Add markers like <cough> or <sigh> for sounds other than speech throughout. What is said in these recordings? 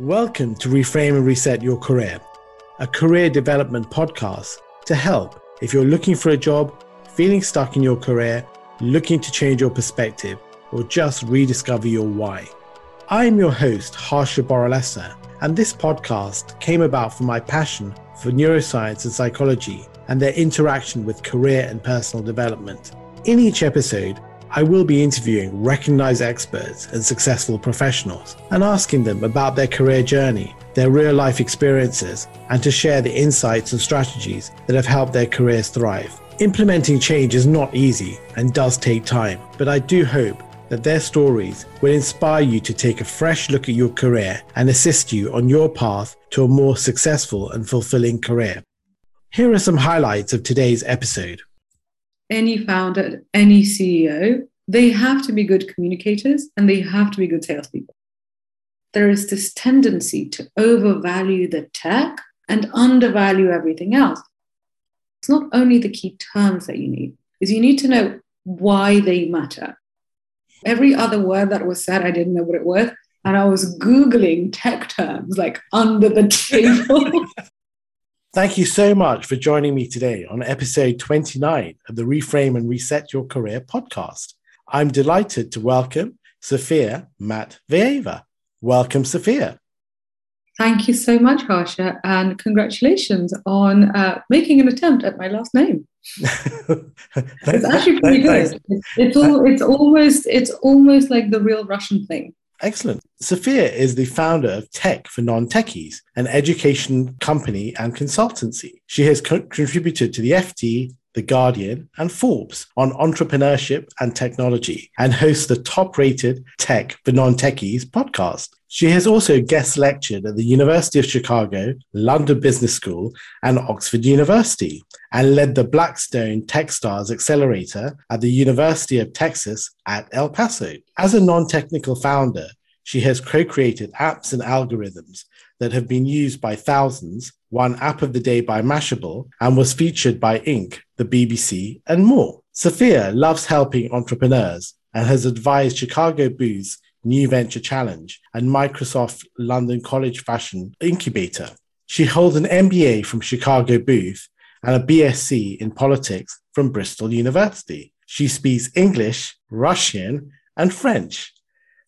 Welcome to Reframe and Reset Your Career, a career development podcast to help if you're looking for a job, feeling stuck in your career, looking to change your perspective, or just rediscover your why. I am your host, Harsha Boralesa, and this podcast came about from my passion for neuroscience and psychology and their interaction with career and personal development. In each episode, I will be interviewing recognized experts and successful professionals and asking them about their career journey, their real life experiences, and to share the insights and strategies that have helped their careers thrive. Implementing change is not easy and does take time, but I do hope that their stories will inspire you to take a fresh look at your career and assist you on your path to a more successful and fulfilling career. Here are some highlights of today's episode any founder, any CEO, they have to be good communicators and they have to be good salespeople. There is this tendency to overvalue the tech and undervalue everything else. It's not only the key terms that you need, is you need to know why they matter. Every other word that was said, I didn't know what it was. And I was Googling tech terms like under the table. <laughs> <laughs> Thank you so much for joining me today on episode 29 of the Reframe and Reset Your Career podcast. I'm delighted to welcome Sophia Matveeva. Welcome, Sophia. Thank you so much, Harsha, and congratulations on uh, making an attempt at my last name. <laughs> it's actually pretty good. It's, it's, all, it's almost it's almost like the real Russian thing. Excellent. Sophia is the founder of Tech for Non Techies, an education company and consultancy. She has co- contributed to the FT, The Guardian, and Forbes on entrepreneurship and technology and hosts the top rated Tech for Non Techies podcast. She has also guest lectured at the University of Chicago, London Business School, and Oxford University, and led the Blackstone Techstars Accelerator at the University of Texas at El Paso. As a non technical founder, she has co created apps and algorithms that have been used by thousands, won App of the Day by Mashable, and was featured by Inc., the BBC, and more. Sophia loves helping entrepreneurs and has advised Chicago Booth's New Venture Challenge, and Microsoft London College Fashion Incubator. She holds an MBA from Chicago Booth and a BSc in politics from Bristol University. She speaks English, Russian, and French.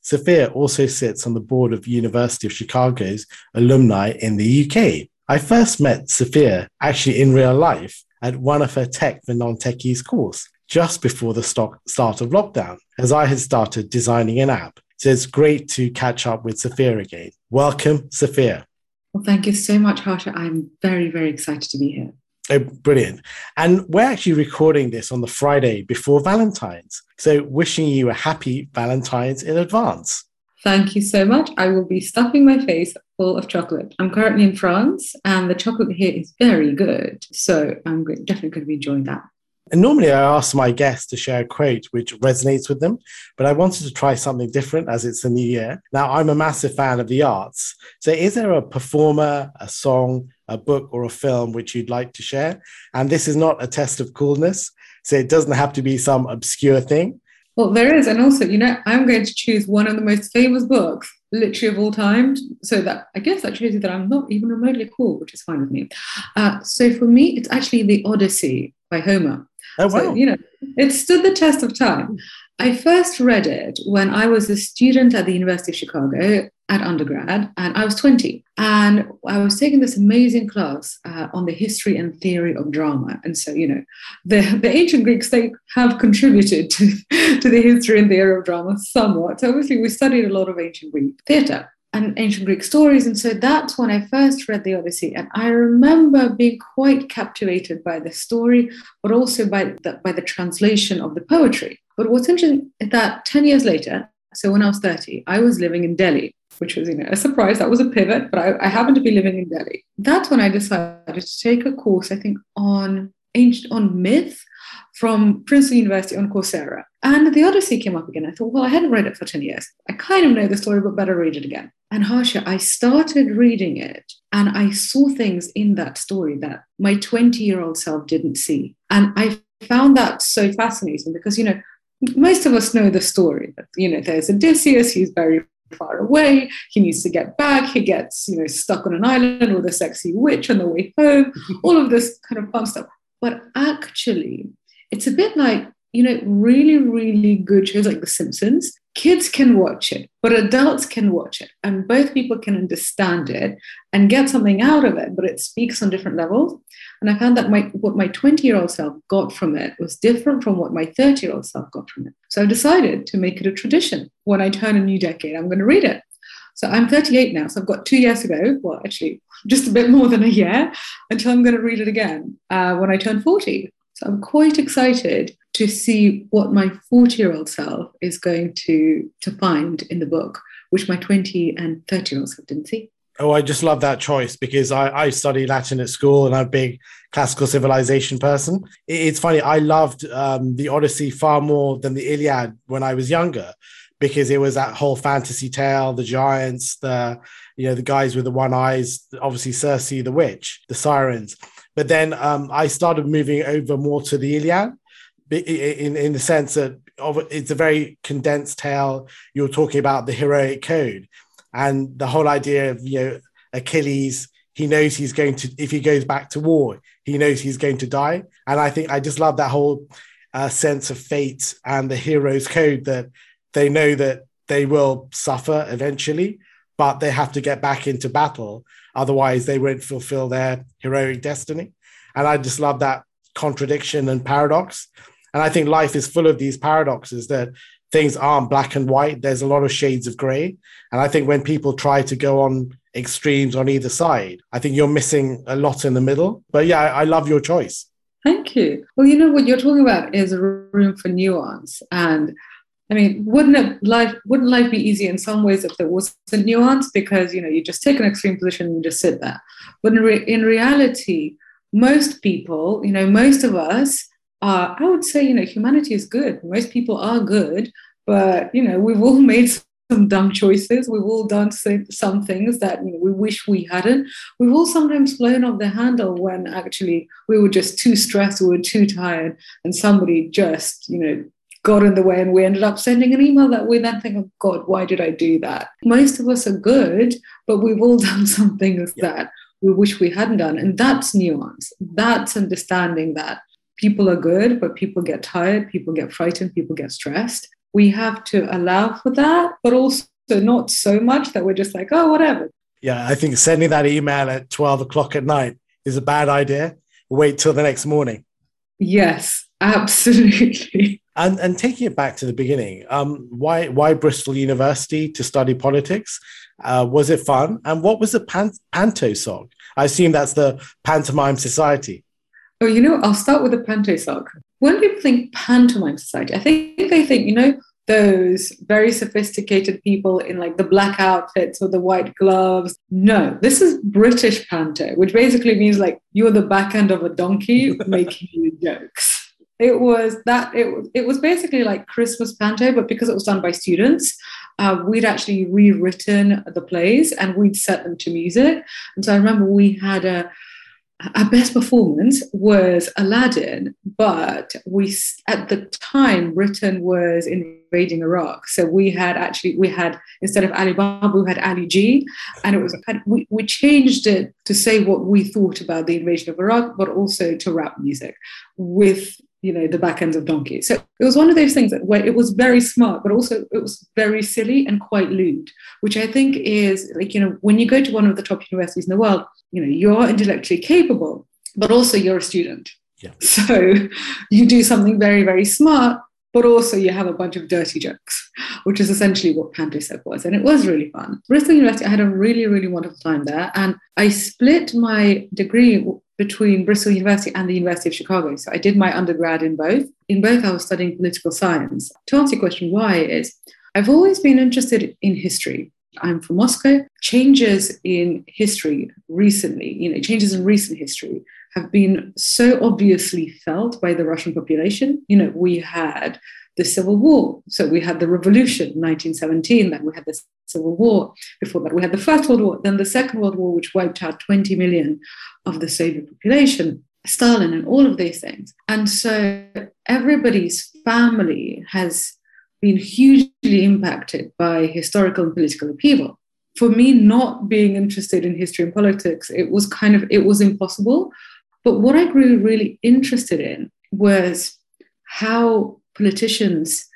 Sophia also sits on the board of University of Chicago's alumni in the UK. I first met Sophia actually in real life at one of her Tech for Non-Techies course just before the start of lockdown, as I had started designing an app so it's great to catch up with Sophia again. Welcome, Sophia. Well, thank you so much, Harsha. I'm very, very excited to be here. Oh, brilliant. And we're actually recording this on the Friday before Valentine's. So wishing you a happy Valentine's in advance. Thank you so much. I will be stuffing my face full of chocolate. I'm currently in France and the chocolate here is very good. So I'm definitely going to be enjoying that. And normally I ask my guests to share a quote which resonates with them, but I wanted to try something different as it's the new year. Now, I'm a massive fan of the arts. So, is there a performer, a song, a book, or a film which you'd like to share? And this is not a test of coolness. So, it doesn't have to be some obscure thing. Well, there is. And also, you know, I'm going to choose one of the most famous books, literally of all time. So that I guess that shows you that I'm not even remotely cool, which is fine with me. Uh, so for me, it's actually The Odyssey by Homer. Oh, wow. So, you know, it stood the test of time. I first read it when I was a student at the University of Chicago at undergrad, and I was 20. And I was taking this amazing class uh, on the history and theory of drama. And so, you know, the, the ancient Greeks, they have contributed to, <laughs> to the history and theory of drama somewhat. So, obviously, we studied a lot of ancient Greek theatre and ancient Greek stories. And so that's when I first read the Odyssey. And I remember being quite captivated by the story, but also by the, by the translation of the poetry. But what's interesting is that 10 years later, so when I was 30, I was living in Delhi, which was you know, a surprise. That was a pivot, but I, I happened to be living in Delhi. That's when I decided to take a course, I think, on ancient on myth from Princeton University on Coursera. And the Odyssey came up again. I thought, well, I hadn't read it for 10 years. I kind of know the story, but better read it again. And Harsha, I started reading it and I saw things in that story that my 20 year old self didn't see. And I found that so fascinating because, you know, most of us know the story that, you know, there's Odysseus, he's very far away. He needs to get back. He gets, you know, stuck on an island with a sexy witch on the way home. <laughs> All of this kind of fun stuff. But actually, it's a bit like, you know, really, really good shows like The Simpsons. Kids can watch it, but adults can watch it, and both people can understand it and get something out of it, but it speaks on different levels. And I found that my what my 20 year old self got from it was different from what my 30 year old self got from it. So I decided to make it a tradition. When I turn a new decade, I'm going to read it. So I'm 38 now. So I've got two years to go. Well, actually, <laughs> just a bit more than a year until I'm going to read it again uh, when I turn 40. So I'm quite excited to see what my 40 year old self is going to, to find in the book, which my 20 and 30 year old self didn't see. Oh, I just love that choice because I, I studied Latin at school and I'm a big classical civilization person. It's funny, I loved um, the Odyssey far more than the Iliad when I was younger because it was that whole fantasy tale, the giants, the you know the guys with the one eyes, obviously Circe the witch, the sirens. But then um, I started moving over more to the Iliad in in the sense that it's a very condensed tale. You're talking about the heroic code and the whole idea of you know Achilles. He knows he's going to if he goes back to war, he knows he's going to die. And I think I just love that whole uh, sense of fate and the hero's code that they know that they will suffer eventually, but they have to get back into battle. Otherwise, they won't fulfill their heroic destiny. And I just love that contradiction and paradox. And I think life is full of these paradoxes that things aren't black and white. There's a lot of shades of gray. And I think when people try to go on extremes on either side, I think you're missing a lot in the middle. But yeah, I, love your choice. Thank you. Well, you know what you're talking about is room for nuance. And I mean, wouldn't it life wouldn't life be easy in some ways if there wasn't nuance? Because you know, you just take an extreme position and you just sit there. But in, re- in reality, most people, you know, most of us are, I would say, you know, humanity is good. Most people are good, but you know, we've all <laughs> made some dumb choices. We've all done some things that you know, we wish we hadn't. We've all sometimes flown off the handle when actually we were just too stressed, we were too tired, and somebody just, you know, got in the way and we ended up sending an email that we then think, oh God, why did I do that? Most of us are good, but we've all <laughs> done some things yeah. that we wish we hadn't done. And that's nuance. That's understanding that people are good, but people get tired, people get frightened, people get stressed. We have to allow for that, but also not so much that we're just like, oh, whatever. Yeah, I think sending that email at 12 o'clock at night is a bad idea. Wait till the next morning. Yes, <laughs> absolutely. And and taking it back to the beginning, um, why why Bristol University to study politics? Uh, was it fun? And what was the pan- Panto Soc? I assume that's the Pantomime Society. Oh, you know, I'll start with the Panto Soc. When people think Pantomime Society, I think they think, you know, those very sophisticated people in like the black outfits or the white gloves. No, this is British panto, which basically means like you're the back end of a donkey <laughs> making jokes it was that it, it was basically like christmas panto but because it was done by students uh, we'd actually rewritten the plays and we'd set them to music. And so i remember we had a our best performance was Aladdin, but we at the time Britain was invading Iraq, so we had actually we had instead of Ali we had Ali G, and it was we, we changed it to say what we thought about the invasion of Iraq, but also to rap music with you know the back ends of donkey so it was one of those things that where it was very smart but also it was very silly and quite lewd which i think is like you know when you go to one of the top universities in the world you know you're intellectually capable but also you're a student yeah. <laughs> so you do something very very smart but also you have a bunch of dirty jokes, which is essentially what PantoSoc was. And it was really fun. Bristol University, I had a really, really wonderful time there. And I split my degree between Bristol University and the University of Chicago. So I did my undergrad in both. In both, I was studying political science. To answer your question, why is I've always been interested in history. I'm from Moscow. Changes in history recently, you know, changes in recent history have been so obviously felt by the Russian population. You know, we had the Civil War. So we had the Revolution, in 1917, then we had the Civil War. Before that, we had the First World War, then the Second World War, which wiped out 20 million of the Soviet population, Stalin, and all of these things. And so everybody's family has been hugely impacted by historical and political upheaval. For me, not being interested in history and politics, it was kind of it was impossible. But what I grew really interested in was how politicians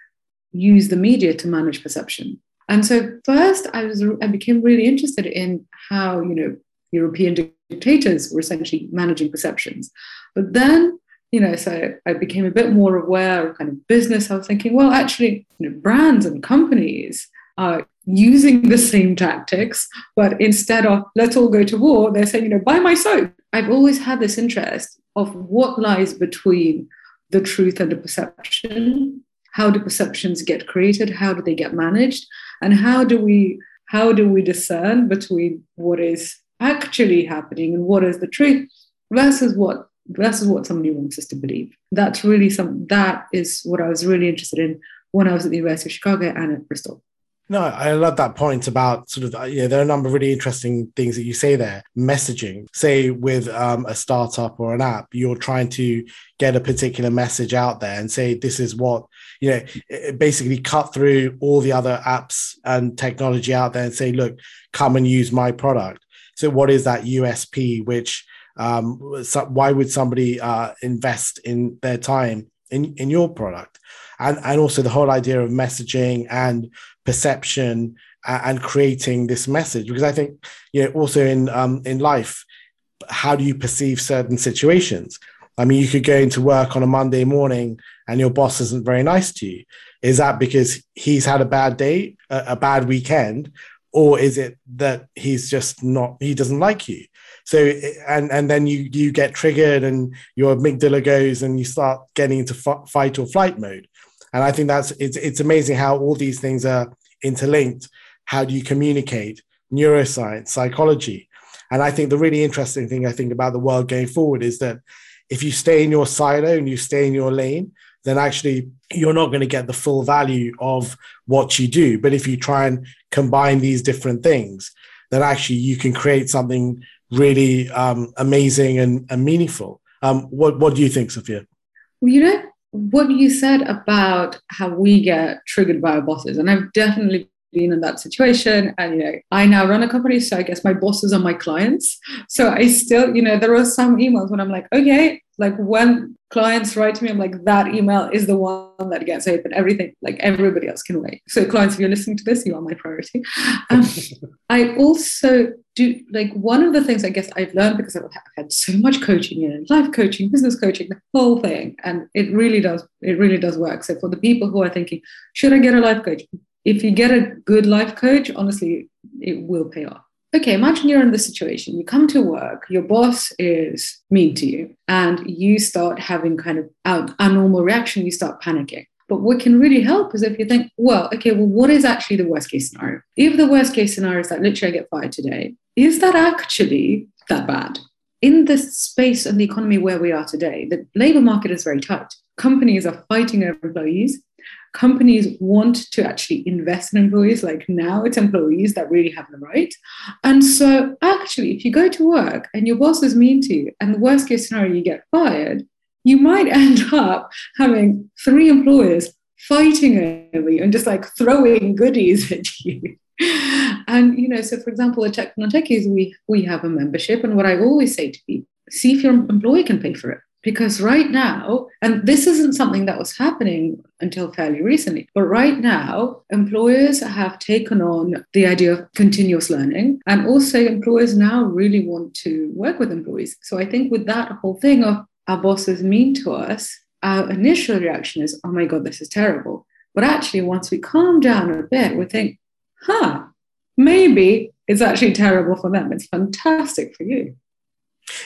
use the media to manage perception. And so first I was I became really interested in how, you know, European dictators were essentially managing perceptions. But then, you know, so I became a bit more aware of kind of business. I was thinking, well, actually, you know, brands and companies are using the same tactics, but instead of let's all go to war, they're saying, you know, buy my soap. I've always had this interest of what lies between the truth and the perception. How do perceptions get created? How do they get managed? And how do we how do we discern between what is actually happening and what is the truth versus what versus what somebody wants us to believe. That's really some that is what I was really interested in when I was at the University of Chicago and at Bristol. No, I love that point about sort of, uh, you know, there are a number of really interesting things that you say there. Messaging, say with um, a startup or an app, you're trying to get a particular message out there and say, this is what, you know, basically cut through all the other apps and technology out there and say, look, come and use my product. So, what is that USP? Which, um, so why would somebody uh, invest in their time in, in your product? And, and also the whole idea of messaging and perception and creating this message because i think you know also in um, in life how do you perceive certain situations i mean you could go into work on a monday morning and your boss isn't very nice to you is that because he's had a bad day a, a bad weekend or is it that he's just not he doesn't like you so and and then you you get triggered and your amygdala goes and you start getting into f- fight or flight mode and I think that's it's it's amazing how all these things are interlinked. How do you communicate? Neuroscience, psychology. And I think the really interesting thing I think about the world going forward is that if you stay in your silo and you stay in your lane, then actually you're not going to get the full value of what you do. But if you try and combine these different things, then actually you can create something really um, amazing and, and meaningful. Um, what, what do you think, Sophia? Well, you know, what you said about how we get triggered by our bosses, and I've definitely been in that situation and you know i now run a company so i guess my bosses are my clients so i still you know there are some emails when i'm like okay like when clients write to me i'm like that email is the one that gets open everything like everybody else can wait. So clients if you're listening to this you are my priority. Um, <laughs> i also do like one of the things i guess i've learned because i've had so much coaching you know life coaching business coaching the whole thing and it really does it really does work. So for the people who are thinking should i get a life coach? If you get a good life coach honestly it will pay off okay, imagine you're in this situation. You come to work, your boss is mean to you, and you start having kind of a normal reaction, you start panicking. But what can really help is if you think, well, okay, well, what is actually the worst case scenario? If the worst case scenario is that literally I get fired today, is that actually that bad? In the space and the economy where we are today, the labor market is very tight. Companies are fighting over employees companies want to actually invest in employees. Like now, it's employees that really have the right. And so, actually, if you go to work and your boss is mean to you, and the worst case scenario, you get fired, you might <laughs> end up having three employers fighting over you and just like throwing goodies <laughs> at you. and you know, so for example, at Tech Non Techies, we we have a membership, and what I always say to people: see if your employer can pay for it because right now, and this isn't something that was happening until fairly recently, but right now, employers have taken on the idea of continuous learning. And also, employers now really want to work with employees. So I think with that whole thing of our bosses mean to us, our initial reaction is, oh my God, this is terrible. But actually, once we calm down a bit, we think, huh, maybe it's actually terrible for them. It's fantastic for you.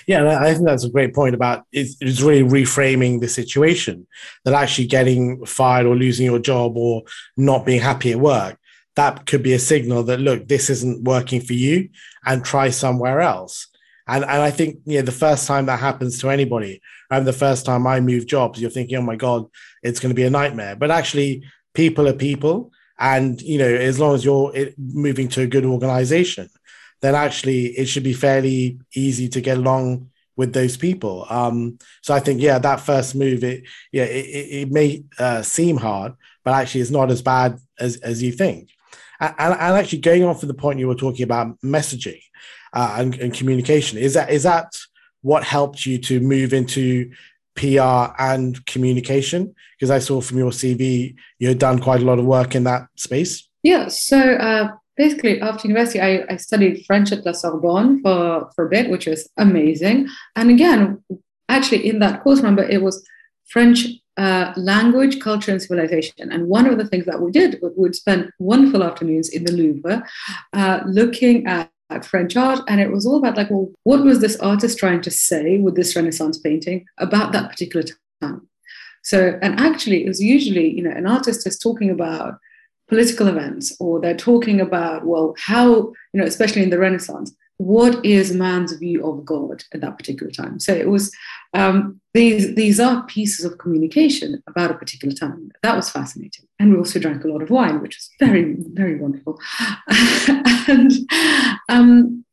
Yeah, I think that's a great point about it's, really reframing the situation that actually getting fired or losing your job or not being happy at work. That could be a signal that look, this isn't working for you, and try somewhere else. And and I think know the first time that happens to anybody, and the first time I move jobs, you're thinking, oh my god, it's going to be a nightmare. But actually, people are people, and you know as long as you're moving to a good organization, then actually it should be fairly easy to get along with those people. Um, so I think, yeah, that first move, it yeah, it, it may uh, seem hard, but actually it's not as bad as, as you think. And, and, actually going on for the point you were talking about messaging uh, and, and communication, is that is that what helped you to move into PR and communication? Because I saw from your CV you had done quite a lot of work in that space. Yeah. So uh, basically, after university, I, I, studied French at La Sorbonne for, for a bit, which was amazing. And again, actually, in that course, remember, it was French uh, language, culture, and civilization. And one of the things that we did, we would spend wonderful afternoons in the Louvre uh, looking at French art, and it was all about like, well, what was this artist trying to say with this Renaissance painting about that particular time? So, and actually, it was usually, you know, an artist is talking about political events, or they're talking about, well, how, you know, especially in the Renaissance, what is man's view of God at that particular time? So it was um, these these are pieces of communication about a particular time. That was fascinating, and we also drank a lot of wine, which was very very wonderful. <laughs> and um,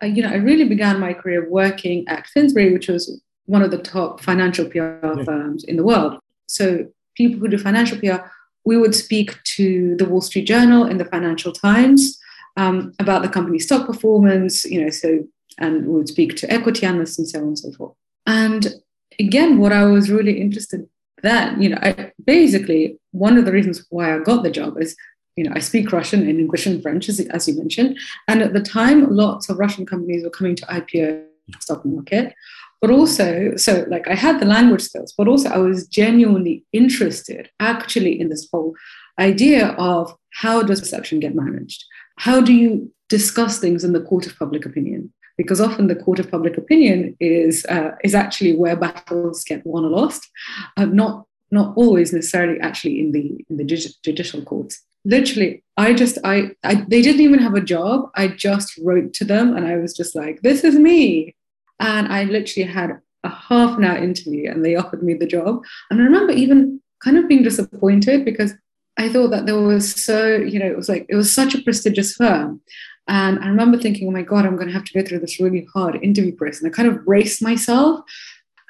I, you know, I really began my career working at Finsbury, which was one of the top financial PR firms in the world. So people who do financial PR, we would speak to the Wall Street Journal and the Financial Times um, about the company's stock performance, you know, so, and we would speak to equity analysts and so on and so forth. And again, what I was really interested then, you know, I, basically one of the reasons why I got the job is, you know, I speak Russian and English and French, as, as you mentioned. And at the time, lots of Russian companies were coming to IPO stock market. But also, so like I had the language skills, but also I was genuinely interested actually in this whole idea of how does perception get managed? how do you discuss things in the court of public opinion? Because often the court of public opinion is uh, is actually where battles get won or lost, uh, not not always necessarily actually in the in the judicial courts. Literally, I just I, I they didn't even have a job. I just wrote to them and I was just like, "This is me," and I literally had a half an hour interview and they offered me the job. And I remember even kind of being disappointed because I thought that there was so, you know, it was like, it was such a prestigious firm. And I remember thinking, oh my God, I'm going to have to go through this really hard interview process. And I kind of braced myself.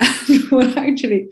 <laughs> And actually,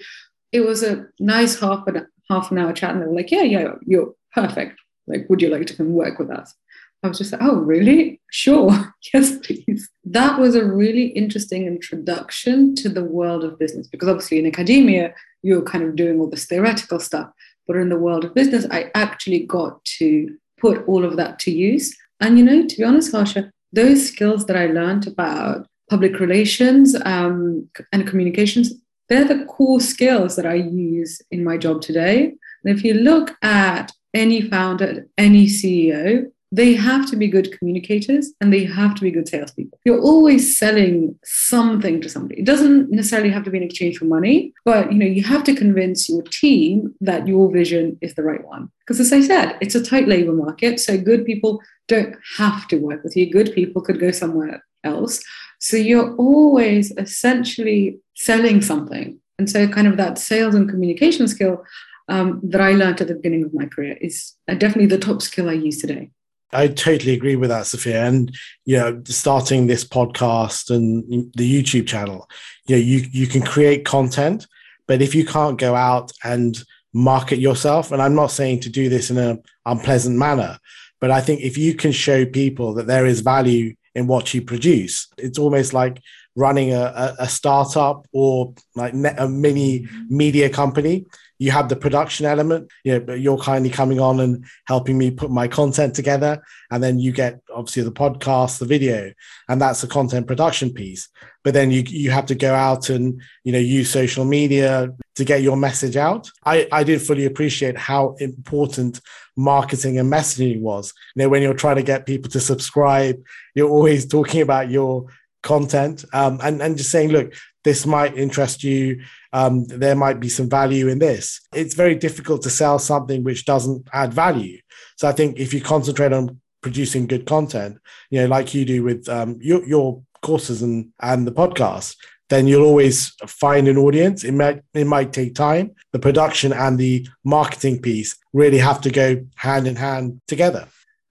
it was a nice half an, half an hour chat. And they were like, yeah, yeah, you're perfect. Like, would you like to come work with us? I was just like, oh, really? Sure. <laughs> yes, please. That was a really interesting introduction to the world of business because obviously in academia, you're kind of doing all this theoretical stuff. But in the world of business, I actually got to put all of that to use. And, you know, to be honest, Harsha, those skills that I learned about public relations um, and communications, they're the core skills that I use in my job today. And if you look at any founder, any CEO, they have to be good communicators and they have to be good salespeople. You're always selling something to somebody. It doesn't necessarily have to be in exchange for money, but you know, you have to convince your team that your vision is the right one. Because as I said, it's a tight labor market. So good people don't have to work with you. Good people could go somewhere else. So you're always essentially selling something. And so kind of that sales and communication skill um, that I learned at the beginning of my career is definitely the top skill I use today. I totally agree with that, Sophia. And you know, starting this podcast and the YouTube channel, you know, you you can create content, but if you can't go out and market yourself, and I'm not saying to do this in an unpleasant manner, but I think if you can show people that there is value in what you produce, it's almost like running a, a startup or like a mini mm-hmm. media company you have the production element you know you're kindly coming on and helping me put my content together. And then you get obviously the podcast the video and that's the content production piece. But then you you have to go out and you know use social media to get your message out. I i did fully appreciate how important marketing and messaging was. You know when you're trying to get people to subscribe you're always talking about your content um, and and just saying look this might interest you um, there might be some value in this. It's very difficult to sell something which doesn't add value. So I think if you concentrate on producing good content, you know, like you do with um, your, your courses and, and the podcast, then you'll always find an audience. It might it might take time. The production and the marketing piece really have to go hand in hand together.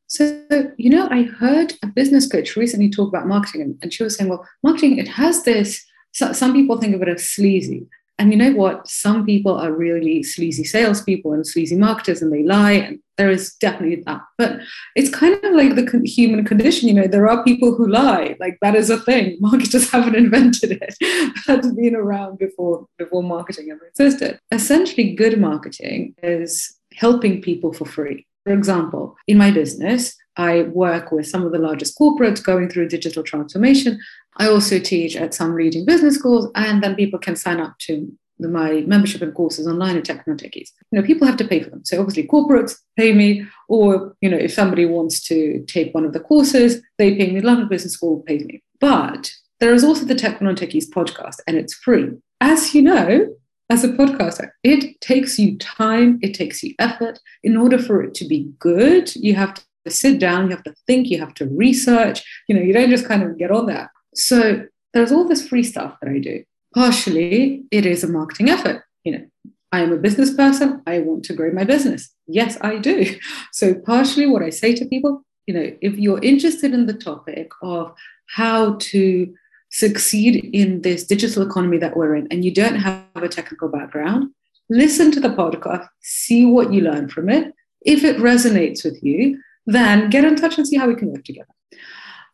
So, you know, I heard a business coach recently talk about marketing, and she was saying, well, marketing, it has this, so some people think of it as sleazy. And you know what? Some people are really sleazy salespeople and sleazy marketers and they lie. And there is definitely that. But it's kind of like the human condition. You know, there are people who lie. Like that is a thing. <laughs> Marketers haven't invented it. <laughs> That's been around before, before marketing ever existed. Essentially, good marketing is helping people for free. For example, in my business, I work with some of the largest corporates going through digital transformation. I also teach at some leading business schools, and then people can sign up to my membership and courses online at Tech Techies. You know, people have to pay for them. So obviously corporates pay me, or you know, if somebody wants to take one of the courses, they pay me. London Business School pays me. But there is also the Tech Techies podcast, and it's free. As you know, as a podcaster, it takes you time, it takes you effort. In order for it to be good, you have to sit down, you have to think, you have to research. You know, you don't just kind of get on that. So there's all this free stuff that I do. Partially, it is a marketing effort. You know, I am a business person. I want to grow my business. Yes, I do. <laughs> So partially, what I say to people, you know, if you're interested in the topic of how to succeed in this digital economy that we're in, and you don't have a technical background, listen to the podcast, see what you learn from it. If it resonates with you, then get in touch and see how we can work together.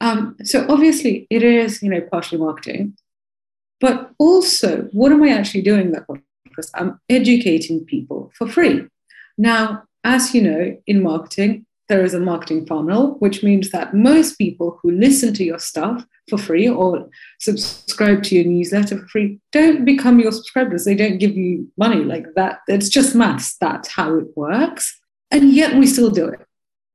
Um, so obviously, it is you know partially marketing, but also what am I actually doing that Because I'm educating people for free. Now, as you know, in marketing, there is a marketing funnel, which means that most people who listen to your stuff for free or subscribe to your newsletter for free don't become your subscribers. They don't give you money like that. It's just maths. That's how it works. And yet we still do it.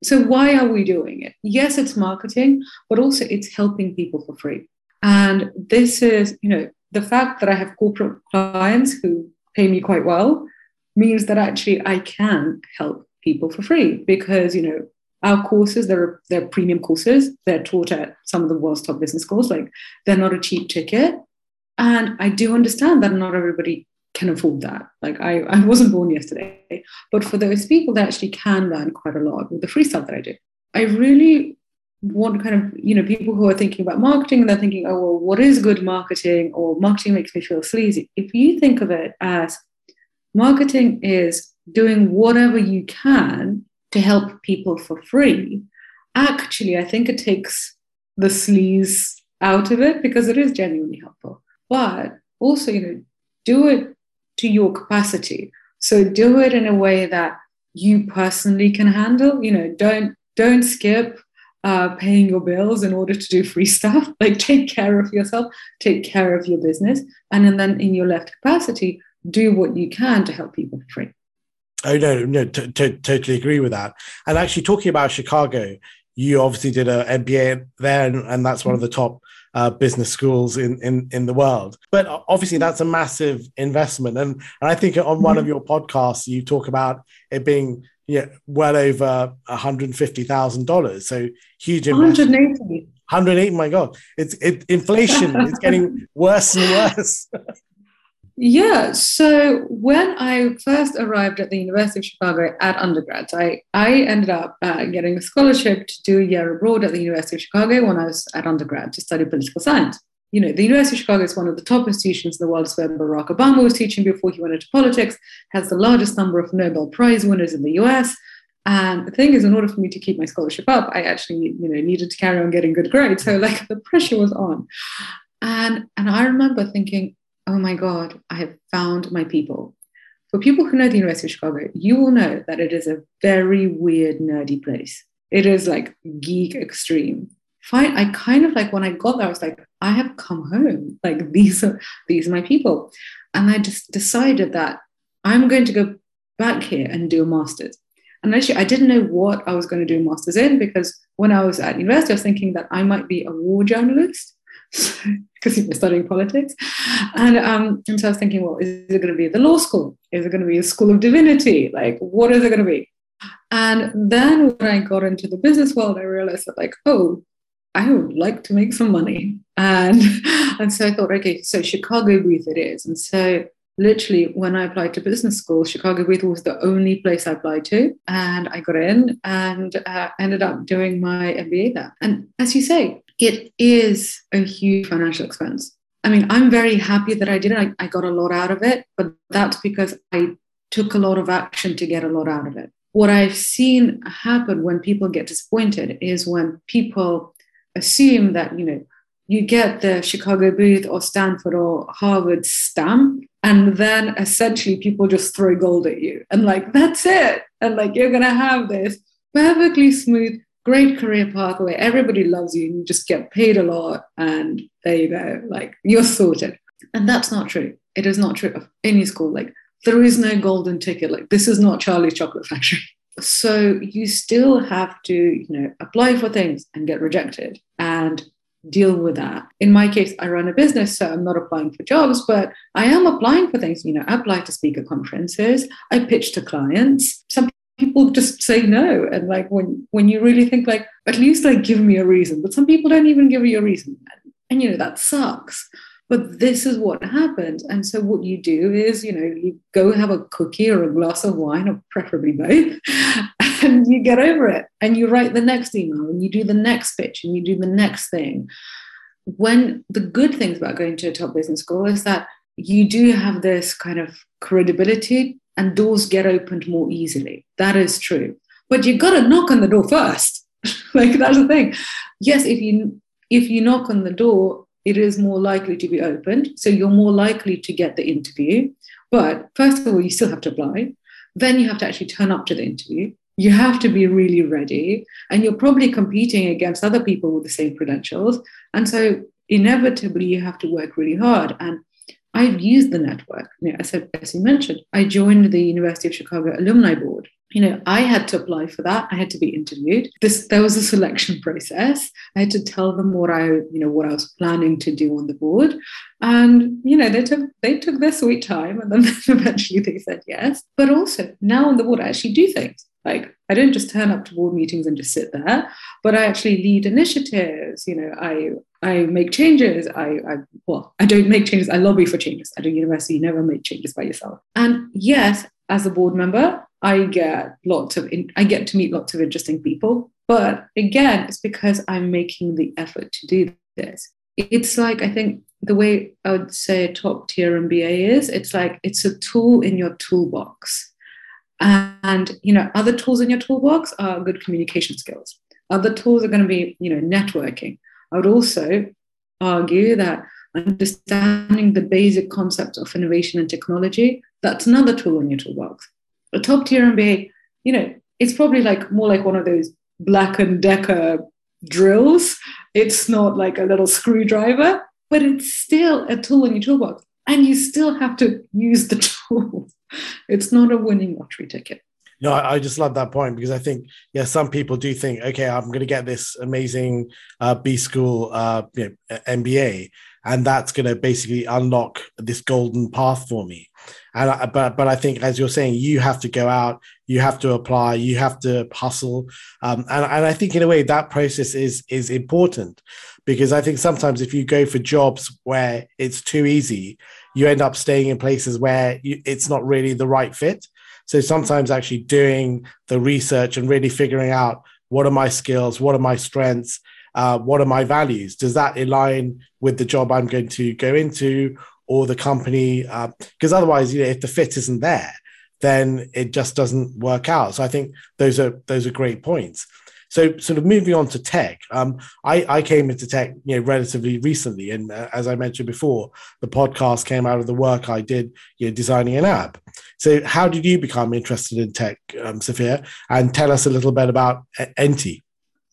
So why are we doing it? Yes, it's marketing, but also it's helping people for free. And this is, you know, the fact that I have corporate clients who pay me quite well means that actually I can help people for free because, you know, our courses, they're, they're premium courses. They're taught at some of the world's top business schools. Like they're not a cheap ticket. And I do understand that not everybody can afford that. Like I, I wasn't born yesterday, but for those people that actually can learn quite a lot with the free stuff that I do, I really want kind of you know people who are thinking about marketing and they're thinking, oh well, what is good marketing or marketing makes me feel sleazy. If you think of it as marketing is doing whatever you can to help people for free, actually I think it takes the sleaze out of it because it is genuinely helpful. But also, you know, do it to your capacity. So do it in a way that you personally can handle. You know, don't don't skip uh, paying your bills in order to do free <laughs> stuff. Like take care of yourself, take care of your business, and then in your left capacity, do what you can to help people free. Oh no, no, t- t- totally agree with that. And actually, talking about Chicago, you obviously did an MBA there, and, and that's one of the top uh, business schools in, in in the world. But obviously, that's a massive investment, and and I think on one of mm-hmm. your podcasts you talk about it being yeah well over one hundred fifty thousand dollars. So huge investment. 180. 108 my god it's it inflation it's getting <laughs> worse and worse <laughs> Yeah. So when I first arrived at the University of Chicago at undergrad, I, I ended up uh, getting a scholarship to do a year abroad at the University of Chicago when I was at undergrad to study political science. You know, the University of Chicago is one of the top institutions in the world. It's where Barack Obama was teaching before he went into politics, has the largest number of Nobel Prize winners in the US. And the thing is, in order for me to keep my scholarship up, I actually, you know, needed to carry on getting good grades. So like the pressure was on. And and I remember thinking, oh my God, I have found my people. For people who know the University of Chicago, you will know that it is a very weird, nerdy place. It is like geek extreme. Fine. I kind of like when I got there, I was like, I have come home. Like these are these are my people. And I just decided that I'm going to go back here and do a master's. And actually, I didn't know what I was going to do a master's in because when I was at university, I was thinking that I might be a war journalist <laughs> because he was studying politics. And, um, and so I was thinking, well, is it going to be the law school? Is it going to be a school of divinity? Like, what is it going to be? And then when I got into the business world, I realized that, like, oh, I would like to make some money. And, <laughs> and so I thought, okay, so Chicago Booth it is. And so literally when I applied to business school, Chicago Booth was the only place I applied to. And I got in and uh, ended up doing my MBA there. And as you say, it is a huge financial expense. I mean, I'm very happy that I did it. I, I got a lot out of it, but that's because I took a lot of action to get a lot out of it. What I've seen happen when people get disappointed is when people assume that, you know, you get the Chicago Booth or Stanford or Harvard stamp, and then essentially people just throw gold at you and like, that's it. And like, you're going to have this perfectly smooth, great career pathway. Everybody loves you you just get paid a lot. And there you go. Like, you're sorted. And that's not true. It is not true of any school. Like, there is no golden ticket. Like, this is not Charlie's Chocolate Factory. <laughs> So you still have to, you know, apply for things and get rejected and deal with that. In my case, I run a business, so I'm not applying for jobs, but I am applying for things. You know, I apply to speak at conferences, I pitch to clients. Some people just say no. And like when when you really think like, at least like give me a reason. But some people don't even give you a reason. And you know, that sucks. But this is what happens. And so what you do is, you know, you go have a cookie or a glass of wine, or preferably both, <laughs> and you get over it and you write the next email and you do the next pitch and you do the next thing. When the good things about going to a top business school is that you do have this kind of credibility and doors get opened more easily. That is true. But you've got to knock on the door first. <laughs> like that's the thing. Yes, if you if you knock on the door, it is more likely to be opened. So you're more likely to get the interview. But first of all, you still have to apply. Then you have to actually turn up to the interview you have to be really ready and you're probably competing against other people with the same credentials and so inevitably you have to work really hard and i've used the network. You know, as, as you mentioned i joined the university of chicago alumni board. You know i had to apply for that. I had to be interviewed. This there was a selection process. I had to tell them what i you know what i was planning to do on the board. And you know they took they took their sweet time and then <laughs> eventually they said yes. But also now on the board i actually do things. Like I don't just turn up to board meetings and just sit there, but I actually lead initiatives. You know, I I make changes. I, I well, I don't make changes. I lobby for changes. At a university, you never make changes by yourself. And yes, as a board member, I get lots of in, I get to meet lots of interesting people. But again, it's because I'm making the effort to do this. It's like I think the way I would say top tier MBA is. It's like it's a tool in your toolbox and you know, other tools in your toolbox are good communication skills. Other tools are going to be, you know, networking. I would also argue that understanding the basic concepts of innovation and technology, that's another tool in your toolbox. A top tier MBA, you know, it's probably like more like one of those black and decker drills. It's not like a little screwdriver, but it's still a tool in your toolbox. And you still have to use the <laughs> tool it's not a winning lottery ticket. No, I just love that point because I think, yeah, some people do think, okay, I'm going to get this amazing uh, B school uh, you know, MBA, and that's going to basically unlock this golden path for me. And I, but but I think, as you're saying, you have to go out, you have to apply, you have to hustle, um, and and I think in a way that process is is important because I think sometimes if you go for jobs where it's too easy, you end up staying in places where you, it's not really the right fit. So sometimes actually doing the research and really figuring out what are my skills, what are my strengths, uh, what are my values? Does that align with the job I'm going to go into or the company? Because uh, otherwise, you know, if the fit isn't there, then it just doesn't work out. So I think those are those are great points. So, sort of moving on to tech, um, I, I came into tech, you know, relatively recently, and uh, as I mentioned before, the podcast came out of the work I did, you know, designing an app. So, how did you become interested in tech, um, Sophia? And tell us a little bit about uh, Enti.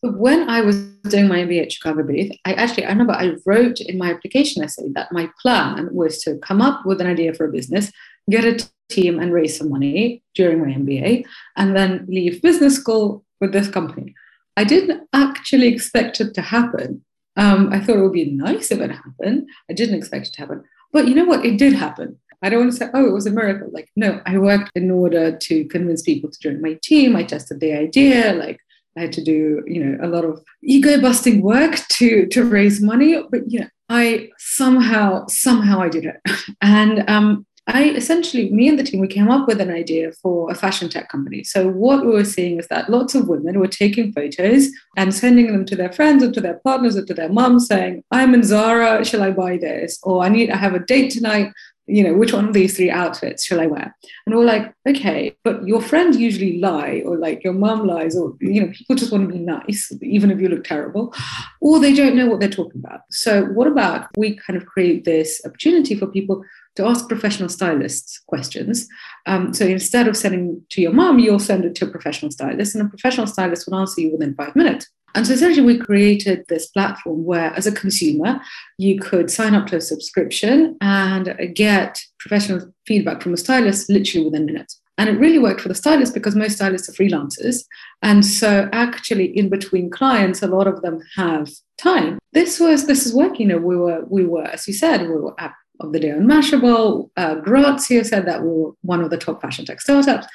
When I was doing my MBA at Chicago Booth, I actually I remember I wrote in my application essay that my plan was to come up with an idea for a business, get a team, and raise some money during my MBA, and then leave business school with this company. I didn't actually expect it to happen. Um, I thought it would be nice if it happened. I didn't expect it to happen. But you know what? It did happen. I don't want to say, oh, it was a miracle. Like, no, I worked in order to convince people to join my team. I tested the idea. Like, I had to do, you know, a lot of ego busting work to to raise money. But you know, I somehow somehow I did it, <laughs> and um, I essentially, me and the team, we came up with an idea for a fashion tech company. So what we were seeing is that lots of women were taking photos and sending them to their friends or to their partners or to their moms saying, I'm in Zara, shall I buy this? Or I need, I have a date tonight you know, which one of these three outfits shall I wear? And we're like, okay, but your friends usually lie, or like your mom lies, or, you know, people just want to be nice, even if you look terrible, or they don't know what they're talking about. So, what about we kind of create this opportunity for people to ask professional stylists questions? Um, so, instead of sending to your mom, you'll send it to a professional stylist, and a professional stylist will answer you within five minutes. And so essentially, we created this platform where, as a consumer, you could sign up to a subscription and get professional feedback from a stylist literally within minutes. And it really worked for the stylists because most stylists are freelancers. And so, actually, in between clients, a lot of them have time. This was this is working. You know, we were we were, as you said, we were app of the day on Mashable. Uh, Grazia said that we were one of the top fashion tech startups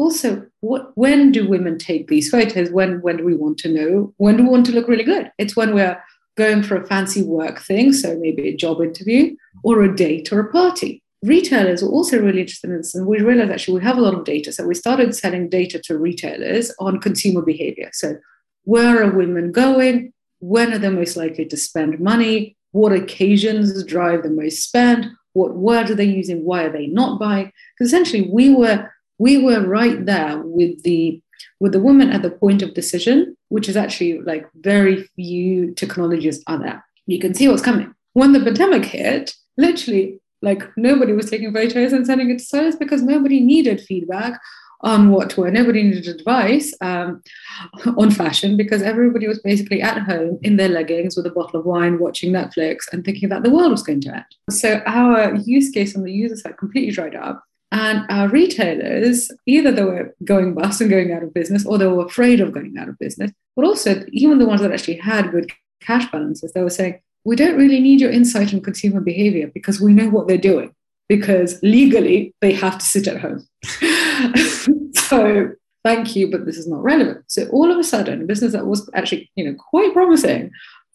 also what, when do women take these photos? When when do we want to know? When do we want to look really good? It's when we're going for a fancy work thing so maybe a job interview or a date or a party. Retailers are also really interested in this and we realized actually we have a lot of data so we started selling data to retailers on consumer behavior. So where are women going? When are they most likely to spend money? What occasions drive the most spend? What word are they using? Why are they not buying? Because essentially we were we were right there with the with the woman at the point of decision, which is actually like very few technologies are there. You can see what's coming. When the pandemic hit, literally, like nobody was taking photos and sending it to stylists because nobody needed feedback on what to wear. Nobody needed advice um, on fashion because everybody was basically at home in their leggings with a bottle of wine, watching Netflix and thinking that the world was going to end. So our use case on the user side completely dried up. And our retailers, either they were going bust and going out of business, or they were afraid of going out of business. But also, even the ones that actually had good cash balances, they were saying, we don't really need your insight on consumer behavior because we know what they're doing, because legally they have to sit at home. <laughs> so thank you, but this is not relevant. So all of a sudden, a business that was actually, you know, quite promising,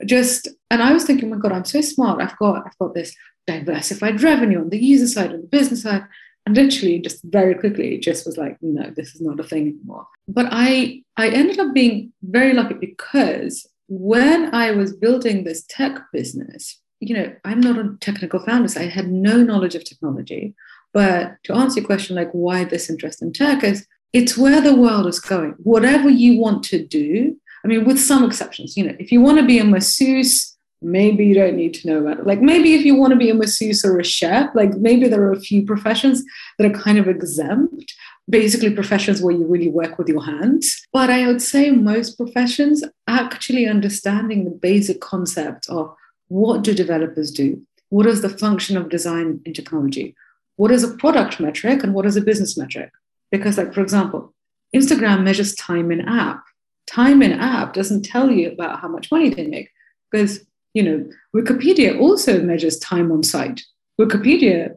just and I was thinking, oh my God, I'm so smart. I've got I've got this diversified revenue on the user side and the business side literally just very quickly just was like no this is not a thing anymore. But i i ended up being very lucky because when i was building this tech business you know i'm not a technical founder so i had no knowledge of technology. But to answer your question like why this interest in tech is it's where the world is going. Whatever you want to do i mean with some exceptions you know if you want to be a masseuse maybe you don't need to know about it. Like maybe if you want to be a masseuse or a chef, like maybe there are a few professions that are kind of exempt, basically professions where you really work with your hands. But I would say most professions actually understanding the basic concept of what do developers do? What is the function of design in technology? What is a product metric and what is a business metric? Because, like, for example, Instagram measures time in app. Time in app doesn't tell you about how much money they make because you know, Wikipedia also measures time on site. Wikipedia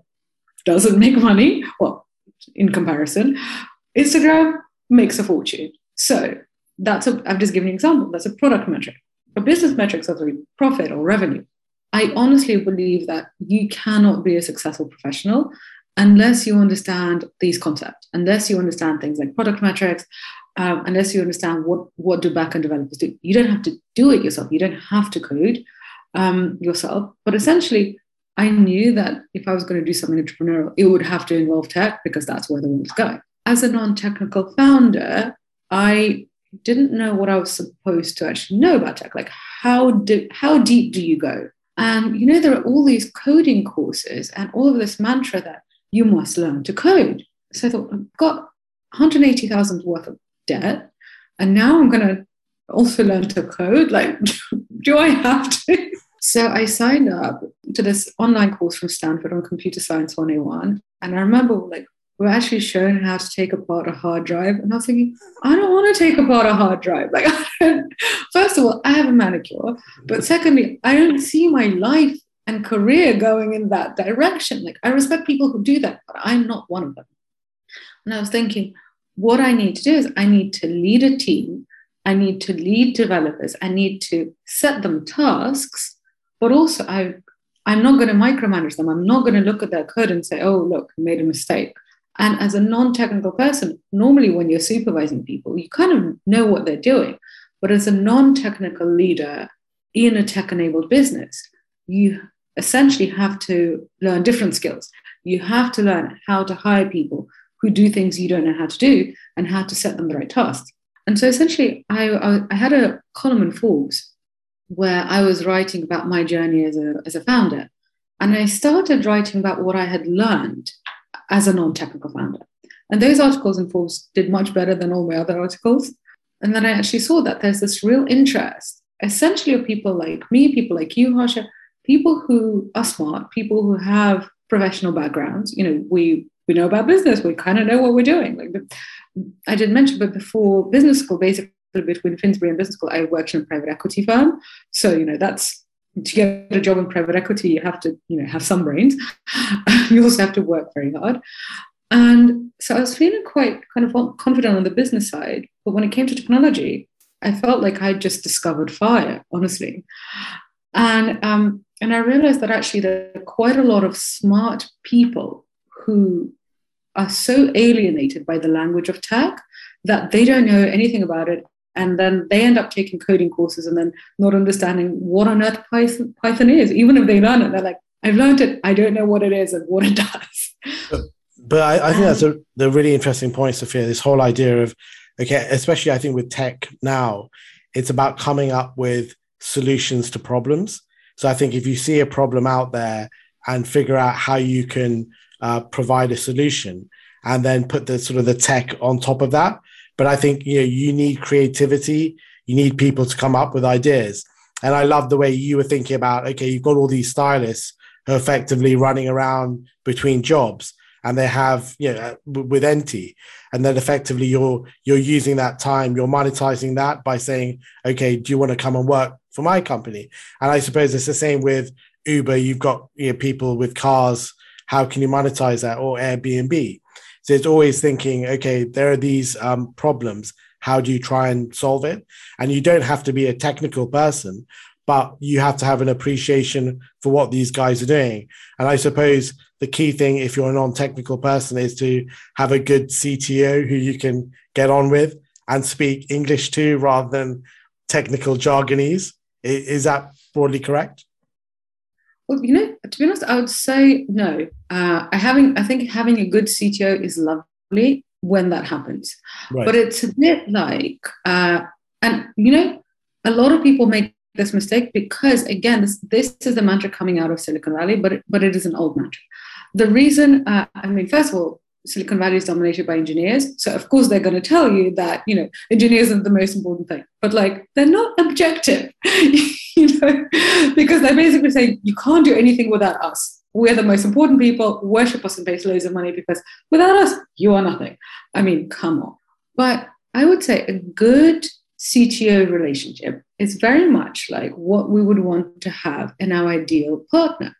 doesn't make money, well, in comparison. Instagram makes a fortune. So that's a, I've just given an example. That's a product metric. A business metric metrics of profit or revenue. I honestly believe that you cannot be a successful professional unless you understand these concepts, unless you understand things like product metrics, um, unless you understand what, what do backend developers do. You don't have to do it yourself. You don't have to code um, yourself. But essentially, I knew that if I was going to do something entrepreneurial, it would have to involve tech because that's where the world's going. As a non technical founder, I didn't know what I was supposed to actually know about tech. Like, how, do, how deep do you go? And you know, there are all these coding courses and all of this mantra that you must learn to code. So I thought, I've got 180,000 worth of debt, and now I'm going to also learn to code. Like, <laughs> do I have to? So I signed up to this online course from Stanford on Computer Science 101. And I remember like we are actually shown how to take apart a hard drive. And I was thinking, I don't want to take apart a hard drive. <laughs> Like, <laughs> first of all, I have a manicure. But secondly, I don't see my life and career going in that direction. Like, I respect people who do that, but I'm not one of them. And I was thinking, what I need to do is I need to lead a team I need to lead developers. I need to set them tasks, but also I, I'm not going to micromanage them. I'm not going to look at their code and say, oh, look, I made a mistake. And as a non technical person, normally when you're supervising people, you kind of know what they're doing. But as a non technical leader in a tech enabled business, you essentially have to learn different skills. You have to learn how to hire people who do things you don't know how to do and how to set them the right tasks. And so essentially, I, I, I had a column in Forbes where I was writing about my journey as a, as a founder. And I started writing about what I had learned as a non technical founder. And those articles in Forbes did much better than all my other articles. And then I actually saw that there's this real interest, essentially, of people like me, people like you, Harsha, people who are smart, people who have professional backgrounds. You know, we we know about business, we kind of know what we're doing. Like I didn't mention, but before business school, basically between Finsbury and business school, I worked in a private equity firm. So you know that's to get a job in private equity, you have to, you know, have some brains. <laughs> you also have to work very hard. And so I was feeling quite kind of confident on the business side. But when it came to technology, I felt like I'd just discovered fire, honestly. And um, and I realized that actually there are quite a lot of smart people who are so alienated by the language of tech that they don't know anything about it and then they end up taking coding courses and then not understanding what on earth Python, Python is. Even if they learn it, they're like, I've learned it. I don't know what it is and what it <laughs> does. But, I, I, think that's a, the really interesting point, Sophia. This whole idea of, okay, especially I think with tech now, it's about coming up with solutions to problems. So I think if you see a problem out there and figure out how you can uh, provide a solution and then put the sort of the tech on top of that, but I think you know you need creativity. You need people to come up with ideas. And I love the way you were thinking about okay, you've got all these stylists who are effectively running around between jobs and they have you know uh, with Enti and then effectively you're you're using that time you're monetizing that by saying okay do you want to come and work for my company? And i suppose it's the same with uber. You've got you know people with cars. How can you monetize that? Or airbnb so it's always thinking, okay, there are these um, problems. How do you try and solve it? And you don't have to be a technical person, but you have to have an appreciation for what these guys are doing. And I suppose the key thing, if you're a non technical person, is to have a good CTO who you can get on with and speak English to rather than technical jargonese. Is that broadly correct? Well, you know, to be honest, I would say no. Uh, I having I think having a good CTO is lovely when that happens, right. but it's a bit like, uh, and you know, a lot of people make this mistake because again, this this is the mantra coming out of Silicon Valley, but it, but it is an old mantra. The reason, uh, I mean, first of all, Silicon Valley is dominated by engineers. So of course they're going to tell you that, you know, engineers are the most important thing. But like they're not objective, <laughs> you know, because they're basically saying you can't do anything without us. We're the most important people, worship us and pay loads of money because without us, you are nothing. I mean, come on. But I would say a good CTO relationship is very much like what we would want to have in our ideal partner.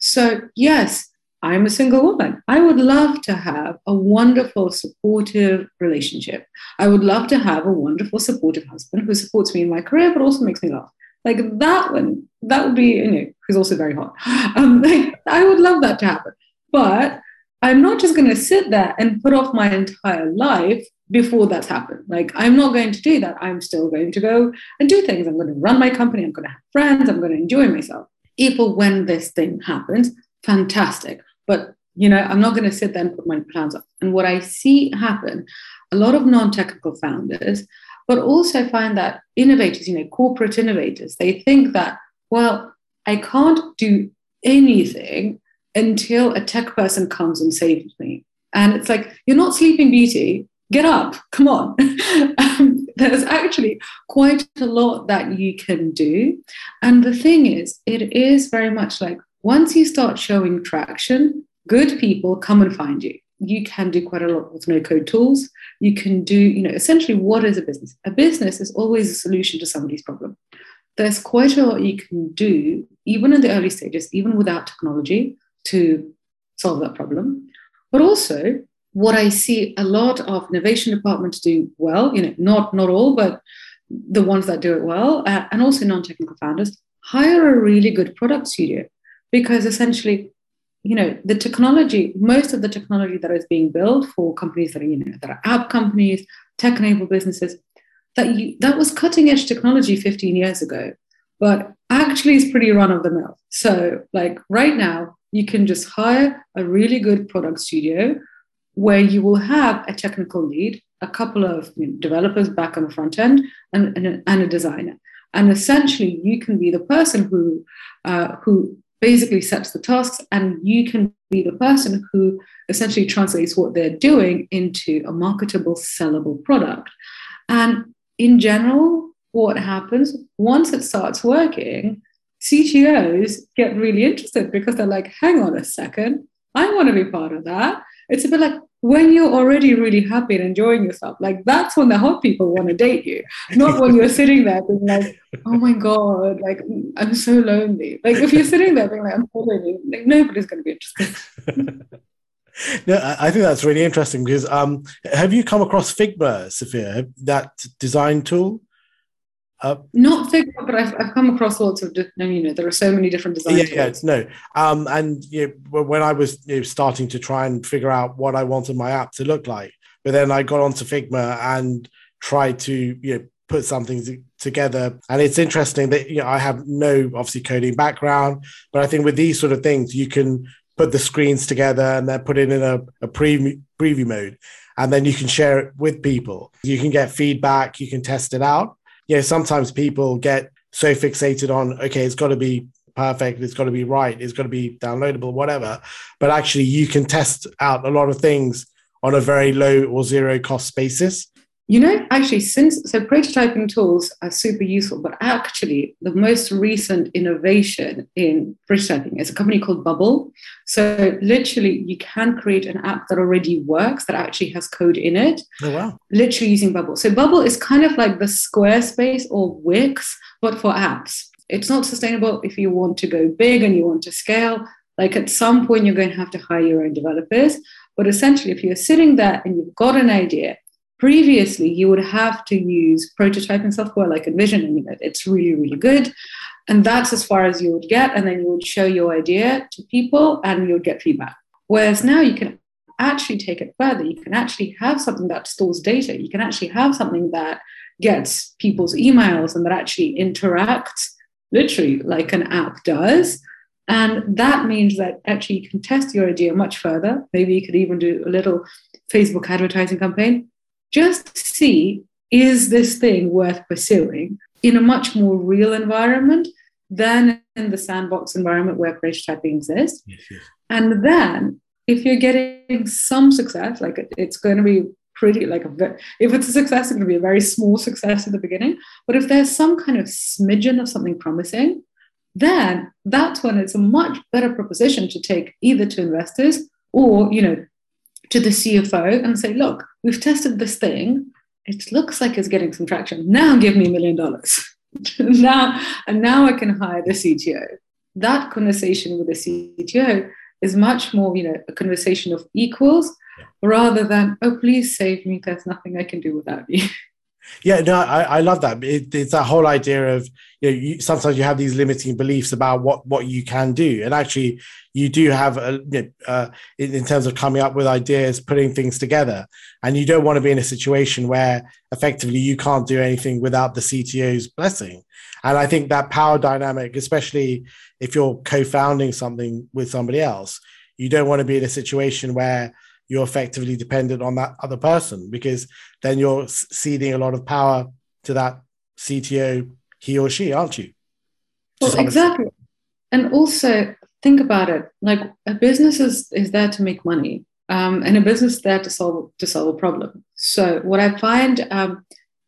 So, yes, I'm a single woman. I would love to have a wonderful, supportive relationship. I would love to have a wonderful, supportive husband who supports me in my career, but also makes me laugh. Like that one, that would be, you know, who's also very hot. <laughs> Um, like, I would love that to happen. But I'm not just going to sit there and put off my entire life before that's happened. Like, I'm not going to do that. I'm still going to go and do things. I'm going to run my company. I'm going to have friends. I'm going to enjoy myself. Or when this thing happens, fantastic. But you know, I'm not going to sit there and put my plans up. And what I see happen, a lot of non-technical founders, but also find that innovators, you know, corporate innovators, they think that, well, I can't do anything until a tech person comes and saves me. And it's like, you're not sleeping beauty. Get up, come on. <laughs> um, there's actually quite a lot that you can do. And the thing is, it is very much like once you start showing traction, good people come and find you. You can do quite a lot with no code tools. You can do, you know, essentially what is a business? A business is always a solution to somebody's problem. There's quite a lot you can do, even in the early stages, even without technology, to solve that problem. But also, what I see a lot of innovation departments do well, you know, not not all, but the ones that do it well, uh, and also non-technical founders, hire a really good product studio because essentially you know the technology most of the technology that is being built for companies that are you know that are app companies tech enabled businesses that you, that was cutting edge technology 15 years ago but actually is pretty run of the mill so like right now you can just hire a really good product studio where you will have a technical lead a couple of you know, developers back on the front end and, and, and a designer. And essentially you can be the person who uh, who basically sets the tasks and you can be the person who essentially translates what they're doing into a marketable sellable product. And in general what happens once it starts working ctos get really interested because they're like hang on a second i want to be part of that. It's a bit like when you're already really happy and enjoying yourself, like that's when the hot people want to date you, not when you're sitting there being like, oh my God, like I'm so lonely. Like if you're sitting there being like, I'm so lonely, like nobody's going to be interested. <laughs> no, I think that's really interesting because um, have you come across Figma, Sophia, that design tool? Uh, Not Figma, but I've, I've come across lots of, you know, there are so many different designs. Yeah, yeah, no. Um, and you know, when I was you know, starting to try and figure out what I wanted my app to look like, but then I got onto Figma and tried to you know put something together. And it's interesting that you know I have no obviously coding background, but I think with these sort of things you can put the screens together and then put it in a, a preview preview mode, and then you can share it with people. You can get feedback, you can test it out you know, sometimes people get so fixated on, okay, it's got to be perfect, it's got to be right, it's got to be downloadable, whatever. But actually, you can test out a lot of things on a very low or zero cost basis. You know, actually, since so prototyping tools are super useful, but actually, the most recent innovation in prototyping is a company called Bubble. So, literally, you can create an app that already works that actually has code in it. Oh, wow. Literally using Bubble. So, Bubble is kind of like the Squarespace or Wix, but for apps. It's not sustainable if you want to go big and you want to scale. Like, at some point, you're going to have to hire your own developers. But essentially, if you're sitting there and you've got an idea, Previously, you would have to use prototyping software like InVision, and it's really, really good. And that's as far as you would get. And then you would show your idea to people and you would get feedback. Whereas now you can actually take it further. You can actually have something that stores data. You can actually have something that gets people's emails and that actually interacts literally like an app does. And that means that actually you can test your idea much further. Maybe you could even do a little Facebook advertising campaign just see is this thing worth pursuing in a much more real environment than in the sandbox environment where prototyping exists. Yes, yes. And then if you're getting some success, like it's going to be pretty like a, if it's a success, it's going to be a very small success at the beginning. But if there's some kind of smidgen of something promising, then that's when it's a much better proposition to take either to investors or you know to the CFO and say, look, we've tested this thing. It looks like it's getting some traction. Now give me a million dollars. <laughs> now, and now I can hire the CTO. That conversation with the CTO is much more, you know, a conversation of equals rather than, oh, please save me. There's nothing I can do without you. <laughs> Yeah, no, I, I love that. It, it's that whole idea of you know, you, sometimes you have these limiting beliefs about what what you can do, and actually, you do have a you know, uh, in, in, terms of coming up with ideas, putting things together, and you don't want to be in a situation where effectively you can't do anything without the CTO's blessing. And I think that power dynamic, especially if you're co-founding something with somebody else, you don't want to be in a situation where you're effectively dependent on that other person because then you're ceding a lot of power to that CTO, he or she, aren't you? Well, exactly. And also think about it like a business is, is there to make money. Um, and a business is there to solve to solve a problem. So what I find um,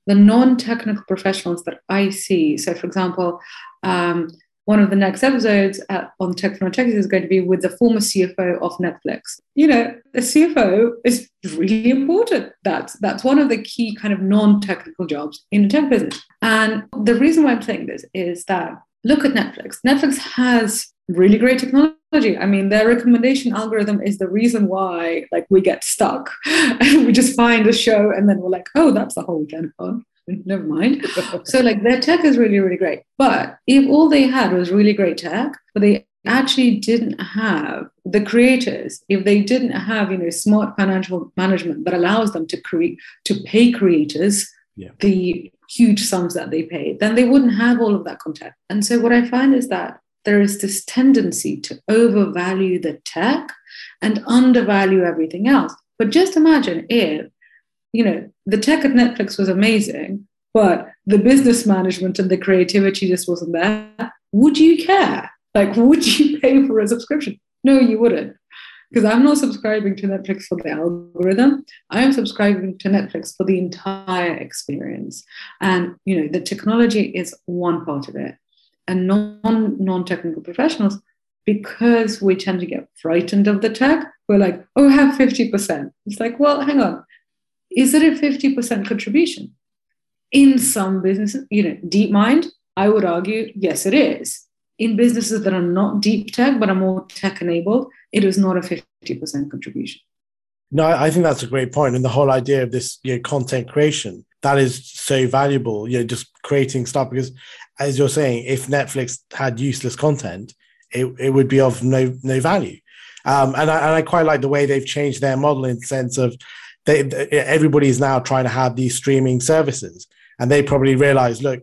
the non-technical professionals that I see, so for example, um, one of the next episodes at, on Tech for Tech is going to be with the former CFO of Netflix. You know, the CFO is really important. That's that's one of the key kind of non-technical jobs in a tech business. And the reason why I'm saying this is that look at Netflix. Netflix has really great technology. I mean, their recommendation algorithm is the reason why like we get stuck <laughs> we just find a show and then we're like, oh, that's the whole weekend fun <laughs> never mind. so like their tech is really, really great. But if all they had was really great tech, but they actually didn't have the creators, if they didn't have, you know, smart financial management that allows them to create to pay creators yeah. the huge sums that they pay, then they wouldn't have all of that content. And so what I find is that there is this tendency to overvalue the tech and undervalue everything else. But just imagine if, you know, the tech at Netflix was amazing, but the business management and the creativity just wasn't there. Would you care? Like, <laughs> would you pay for a subscription? No, you wouldn't. Because I'm not subscribing to Netflix for the algorithm. I am subscribing to Netflix for the entire experience. And you know, the technology is one part of it. And non non-technical professionals, because we tend to get frightened of the tech, we're like, oh, have 50%. It's like, well, hang on. Is it a 50% contribution? In some businesses, you know, DeepMind, I would argue, yes, it is in businesses that are not deep tech but are more tech enabled, it is not a 50% contribution. No, I think that's a great point. And the whole idea of this you know, content creation, that is so valuable, you know, just creating stuff because as you're saying, if Netflix had useless content, it, it would be of no no value. Um, and, I, and I quite like the way they've changed their model in the sense of they, is now trying to have these streaming services. And they probably realize, look,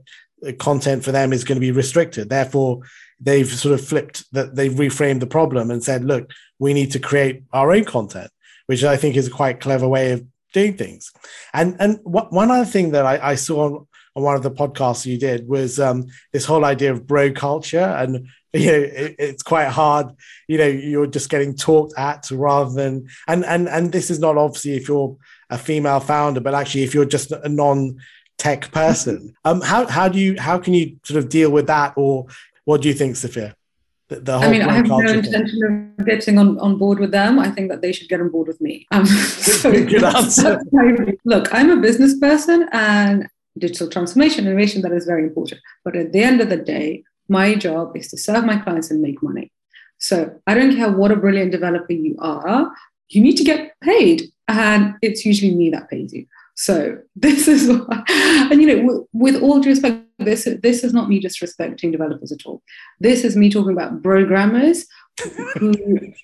content for them is going to be restricted. Therefore, they've sort of flipped that they've reframed the problem and said, look, we need to create our own content, which I think is a quite clever way of doing things. And and one other thing that I, I saw on, on, one of the podcasts you did was um, this whole idea of bro culture, and <laughs> you know it, it's quite hard. You know, you're just getting talked at rather than and and and this is not obviously if you're a female founder, but actually if you're just a non tech person. <laughs> Um, how how do you how can you sort of deal with that, or what do you think, Sophia? The, the I mean, I have no intention of getting on, on board with them. I think that they should get on board with me. Um, <laughs> so Good answer. Look, I'm a business person and digital transformation, innovation, that is very important. But at the end of the day, my job is to serve my clients and make money. So I don't care what a brilliant developer you are, you need to get paid. And it's usually me that pays you. So <laughs> this is, what, and you know, with all due respect, this this is not me disrespecting developers at all. This is me talking about programmers who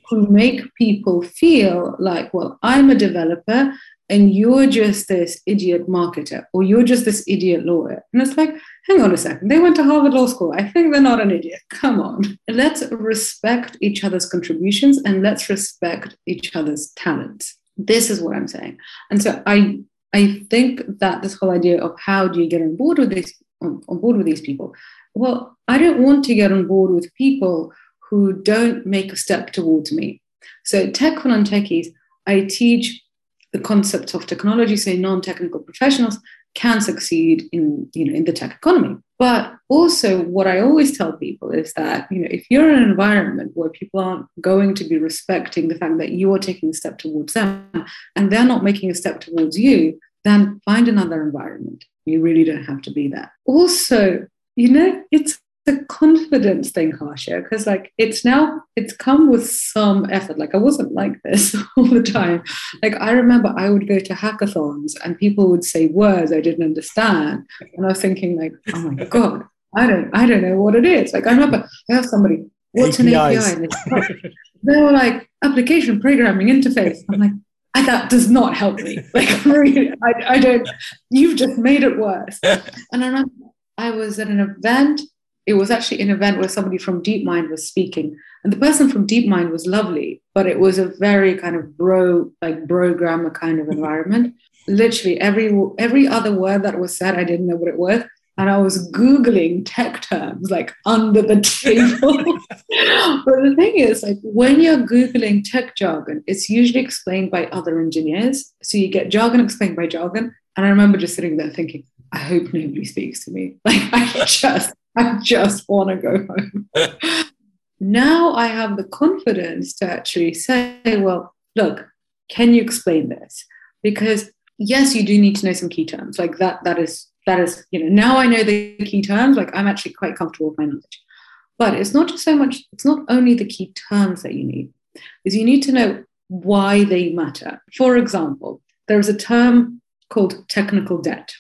who make people feel like, well, I'm a developer and you're just this idiot marketer or you're just this idiot lawyer. And it's like, hang on a second, they went to Harvard Law School. I think they're not an idiot. <laughs> Come on. Let's respect each other's contributions and let's respect each other's talents. This is what I'm saying. And so I I think that this whole idea of how do you get on board with this on, on board with these people? Well, I don't want to get on board with people who don't make a step towards me. So tech non-techies, I teach the concepts of technology, say non-technical professionals can succeed in, you know, in the tech economy. But also what I always tell people is that, you know, if you're in an environment where people aren't going to be respecting the fact that you are taking a step towards them and they're not making a step towards you, then find another environment. You really don't have to be there. Also, you know, it's the confidence thing, Harsha, because like it's now it's come with some effort. Like I wasn't like this <laughs> all the time. Like I remember I would go to hackathons and people would say words I didn't understand, and I was thinking like, oh my <laughs> god, I don't I don't know what it is. Like I remember I asked somebody, what's APIs. an API? Oh, they were like application programming interface. I'm like. That does not help me. <laughs> Like, really, I, I don't. You've just made it worse. And I remember I was at an event it was actually an event where somebody from DeepMind was speaking. And the person from DeepMind was lovely, but it was a very kind of bro, like brogrammer kind of environment. Literally every every other word that was said, I didn't know what it was. And I was Googling tech terms like under the table. <laughs> but the thing is, like when you're Googling tech jargon, it's usually explained by other engineers. So you get jargon explained by jargon. And I remember just sitting there thinking, I hope nobody speaks to me. <laughs> Like I just I just want to go home. <laughs> now I have the confidence to actually say, well, look, can you explain this? Because yes, you do need to know some key terms. Like that, that is, that is, you know, now I know the key terms, like I'm actually quite comfortable with my knowledge. But it's not just so much, it's not only the key terms that you need, is you need to know why they matter. For example, there is a term called technical debt.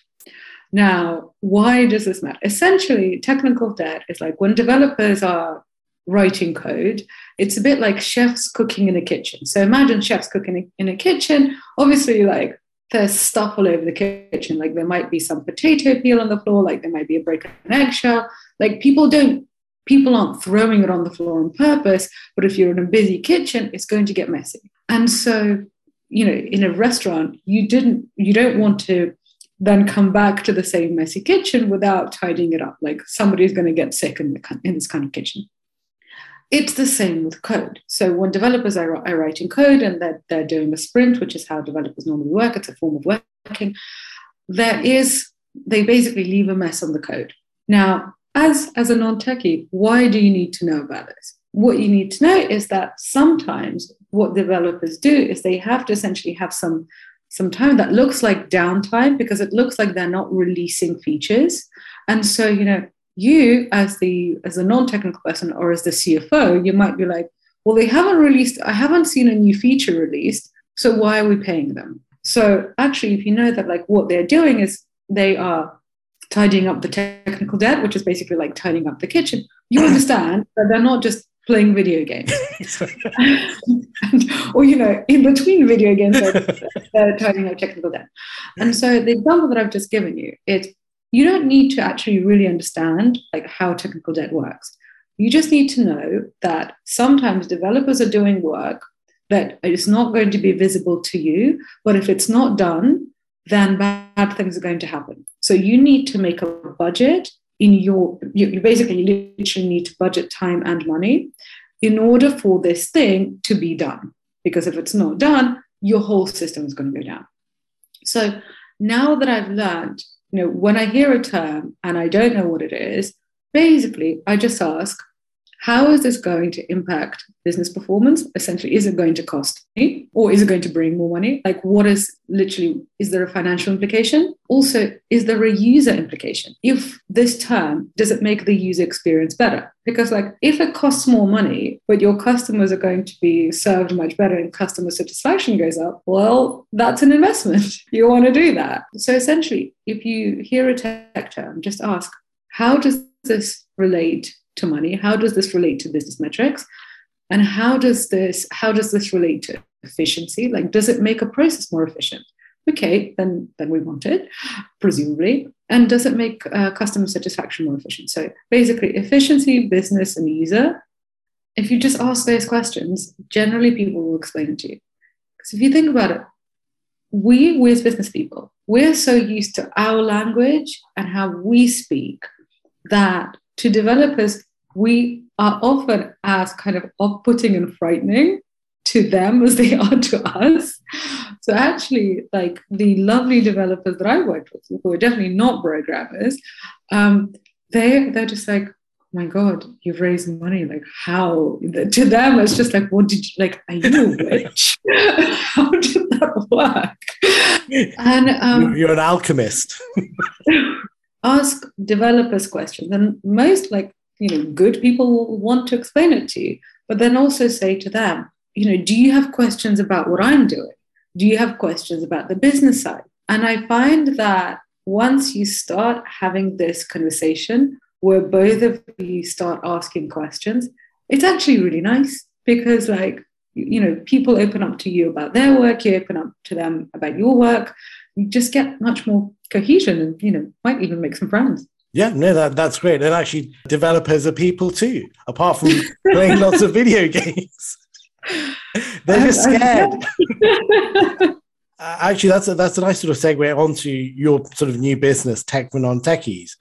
Now, why does this matter? Essentially, technical debt is like when developers are writing code. It's a bit like chefs cooking in a kitchen. So imagine chefs cooking in a kitchen. Obviously, like there's stuff all over the kitchen. Like there might be some potato peel on the floor, like there might be a an eggshell. Like people don't, people aren't throwing it on the floor on purpose, but if you're in a busy kitchen, it's going to get messy. And so, you know, in a restaurant, you didn't, you don't want to then come back to the same messy kitchen without tidying it up. Like somebody's going to get sick in, the, in this kind of kitchen. It's the same with code. So when developers are, are writing code and they're, they're doing a sprint, which is how developers normally work, it's a form of working, there is, they basically leave a mess on the code. Now, as, as a non-techie, why do you need to know about this? What you need to know is that sometimes what developers do is they have to essentially have some some time that looks like downtime because it looks like they're not releasing features. And so you know you as the as a non-technical person or as the cfo you might be like well they haven't released i haven't seen a new feature released so why are we paying them? So actually if you know that like what they're doing is they are tidying up the technical debt which is basically like tidying up the kitchen. You <clears throat> understand that they're not just playing video games <laughs> and, or you know in between video games they're, they're tidying up technical debt and so the example that i've just given you it you don't need to actually really understand like how technical debt works. You just need to know that sometimes developers are doing work that is not going to be visible to you, but if it's not done, then bad things are going to happen. So you need to make a budget in your you, you basically literally need to budget time and money in order for this thing to be done. Because if it's not done, your whole system is going to go down. So now that I've learned you know, when I hear a term and I don't know what it is, basically I just ask, how is this going to impact business performance? Essentially, is it going to cost me or is it going to bring more money? Like, what is literally, is there a financial implication? Also, is there a user implication? If this term, does it make the user experience better? Because, like, if it costs more money, but your customers are going to be served much better and customer satisfaction goes up, well, that's an investment. <laughs> You want to do that. So, essentially, if you hear a tech term, just ask, how does this relate to money? How does this relate to business metrics? And how does this how does this relate to efficiency? Like, does it make a process more efficient? Okay, then then we want it, presumably. And does it make uh, customer satisfaction more efficient? So basically, efficiency, business, and user. If you just ask those questions, generally people will explain it to you. Because if you think about it, we, we as business people, we're so used to our language and how we speak that to developers, we are often as kind of off putting and frightening to them as they are to us. So actually, like the lovely developers that I worked with, who are definitely not programmers, um, they they're just like, oh my God, you've raised money. Like how? To them, it's just like, what did you like? Are you a <laughs> witch? <laughs> how did that work? And um, you're an alchemist. <laughs> ask developers questions, and most like you know good people will want to explain it to you but then also say to them you know do you have questions about what i'm doing? Do you have questions about the business side? And i find that once you start having this conversation where both of you start asking questions it's actually really nice because like you know people open up to you about their work you open up to them about your work. You just get much more cohesion and you know might even make some friends yeah, no, that, that's great. And actually, developers are people too, apart from <laughs> playing lots of video games. <laughs> They're just scared. <laughs> Actually, that's a, that's a nice sort of segue onto your sort of new business, Tech for Non Techies.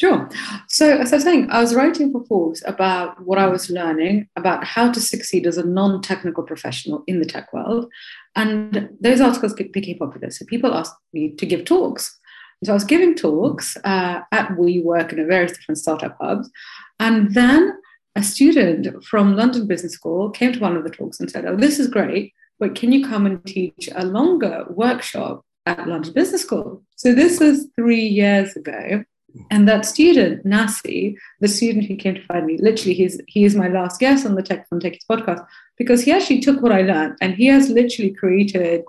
Sure. So, as I was saying, I was writing for Forbes about what I was learning about how to succeed as a non technical professional in the tech world. And those articles became popular. So, people asked me to give talks so I was giving talks uh, at WeWork and various different startup hubs. And then a student from London Business School came to one of the talks and said, Oh, this is great, but can you come and teach a longer workshop at London Business School? So this was three years ago. And that student, Nasi, the student who came to find me, literally, he's, he is my last guest on the Tech for Non-Techies podcast because he actually took what I learned and he has literally created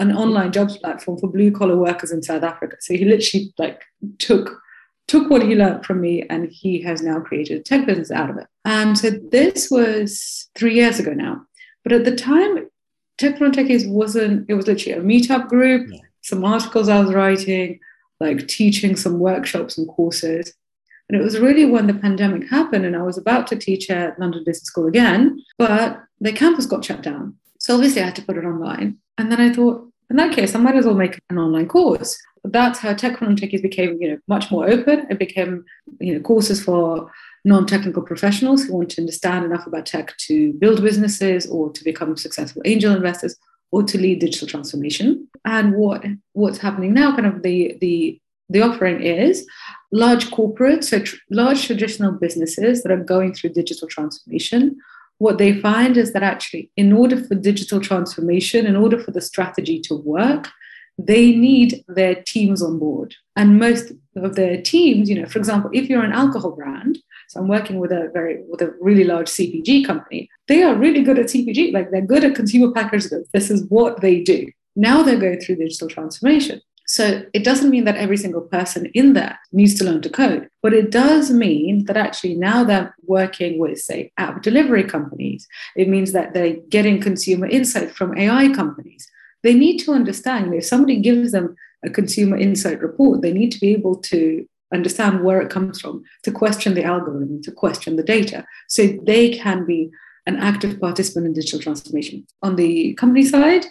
an online jobs platform for blue collar workers in South Africa. So he literally like took took what he learned from me and he has now created a tech business out of it. And so this was three years ago now. But at the time, Tech for Non-Techies wasn't, it was literally a meetup group, yeah. some articles I was writing, like teaching some workshops and courses. And it was really when the pandemic happened and I was about to teach at London Business School again, but the campus got shut down. So obviously I had to put it online. And then I thought, in that case, I might as well make an online course. That's how Tech for Non-Techies became, you know, much more open. It became, you know, courses for non-technical professionals who want to understand enough about tech to build businesses or to become successful angel investors or to lead digital transformation. And what what's happening now, kind of the the the offering is large corporates, so tr- large traditional businesses that are going through digital transformation. What they find is that actually, in order for digital transformation, in order for the strategy to work, they need their teams on board. And most of their teams, you know, for example, if you're an alcohol brand, so I'm working with a very with a really large CPG company. They are really good at CPG, like they're good at consumer packaged goods. This is what they do. Now they're going through digital transformation. So it doesn't mean that every single person in there needs to learn to code, but it does mean that actually now they're working with, say, app delivery companies. It means that they're getting consumer insight from AI companies. They need to understand if somebody gives them a consumer insight report, they need to be able to understand where it comes from, to question the algorithm, to question the data, so they can be an active participant in digital transformation. On the company side,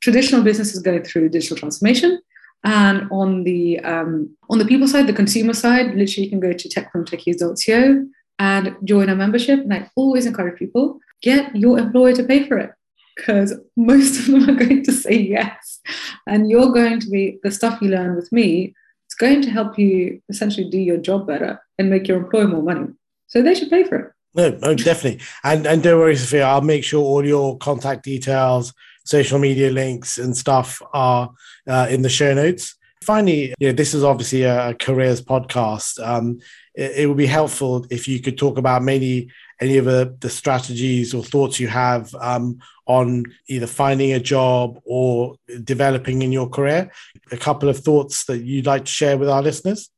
traditional businesses go through digital transformation. And on the um, on the people side, the consumer side, literally you can go to techfromtechies.co and join a membership. And I always encourage people get your employer to pay for it because most of them are <laughs> going to say yes. And you're going to be the stuff you learn with me it's going to help you essentially do your job better and make your employer more money. So they should pay for it. No, no, definitely. And and don't worry, Sophia, I'll make sure all your contact details, social media links, and stuff are uh, in the show notes. Finally, you know, this is obviously a careers podcast. Um, it, it would be helpful if you could talk about maybe any of the, the strategies or thoughts you have um, on either finding a job or developing in your career? A couple of thoughts that you'd like to share with our listeners?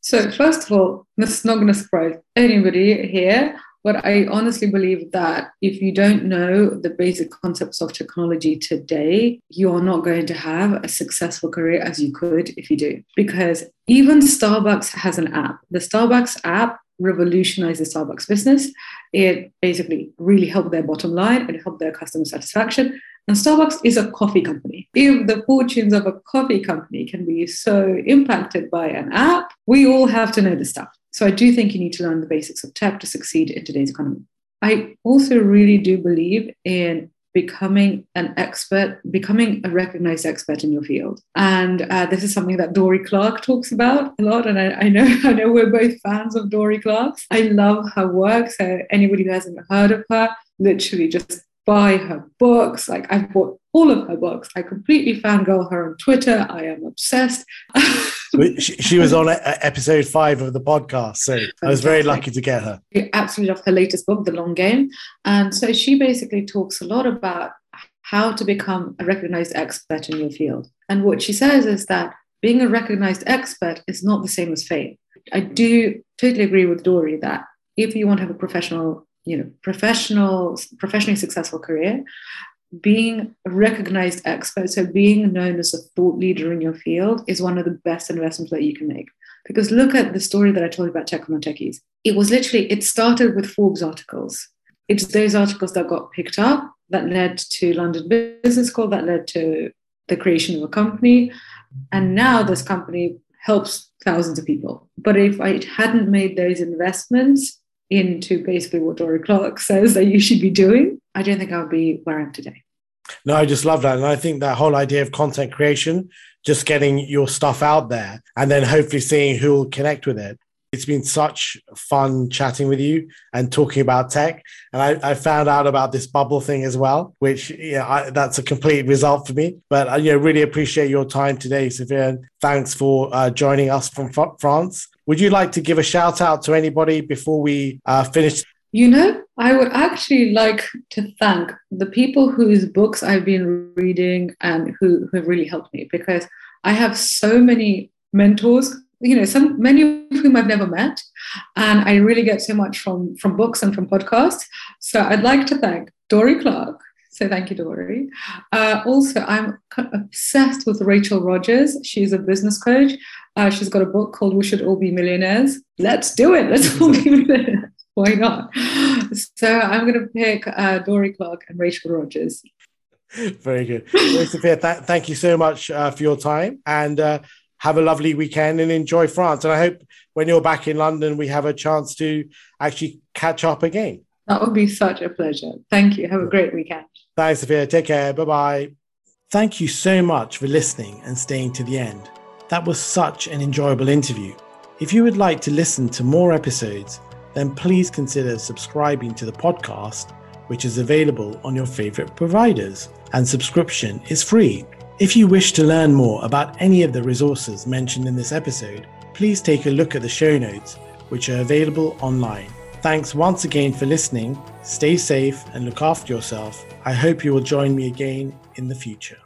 So, first of all, this is not going to surprise anybody here, but I honestly believe that if you don't know the basic concepts of technology today, you are not going to have a successful career as you could if you do. Because even Starbucks has an app. The Starbucks app revolutionized the Starbucks business. It basically really helped their bottom line and helped their customer satisfaction. And Starbucks is a coffee company. If the fortunes of a coffee company can be so impacted by an app, we all have to know the stuff. So I do think you need to learn the basics of tech to succeed in today's economy. I also really do believe in becoming an expert, becoming a recognized expert in your field. And uh, this is something that Dorie Clark talks about a lot. And I, I, know <laughs> I know we're both fans of Dorie Clark. I love her work. So anybody who hasn't heard of her, literally just buy her books. Like I've bought all of her books. I completely fangirl her on Twitter. I am obsessed. <laughs> she, was on episode five of the podcast, so. I was very lucky to get her. I absolutely love her latest book, The Long Game, and so she basically talks a lot about how to become a recognized expert in your field. And what she says is that being a recognized expert is not the same as fame. I do totally agree with Dorie that if you want to have a professional, you know, professional, professionally successful career, being a recognized expert, so being known as a thought leader in your field, is one of the best investments that you can make. Because look at the story that I told you about Tech on Techies. It was literally, it started with Forbes articles. It's those articles that got picked up that led to London Business School, that led to the creation of a company. And now this company helps thousands of people. But if I hadn't made those investments into basically what Dorie Clark says that you should be doing, I don't think I would be where I am today. No, I just love that. And I think that whole idea of content creation, just getting your stuff out there and then hopefully seeing who will connect with it. It's been such fun chatting with you and talking about tech. And I, I found out about this bubble thing as well, which yeah, I, that's a complete result for me. But I you know, really appreciate your time today, Sophia. Thanks for uh, joining us from France. Would you like to give a shout out to anybody before we uh, finish you know, I would actually like to thank the people whose books I've been reading and who, who have really helped me because I have so many mentors you know, some many of whom I've never met, and I really get so much from from books and from podcasts. So I'd like to thank Dorie Clark. So thank you, Dorie. Uh, also, I'm obsessed with Rachel Rogers. She's a business coach. Uh, she's got a book called "We Should All Be Millionaires." Let's do it. Let's all be millionaires. Why not? So I'm going to pick uh, Dorie Clark and Rachel Rogers. Very good. Sophia, th- thank you so much uh, for your time and uh, have a lovely weekend and enjoy France. And I hope when you're back in London, we have a chance to actually catch up again. That would be such a pleasure. Thank you. Have a great weekend. Thanks, Sophia. Take care. Bye bye. Thank you so much for listening and staying to the end. That was such an enjoyable interview. If you would like to listen to more episodes, then please consider subscribing to the podcast, which is available on your favorite providers, and subscription is free. If you wish to learn more about any of the resources mentioned in this episode, please take a look at the show notes, which are available online. Thanks once again for listening. Stay safe and look after yourself. I hope you will join me again in the future.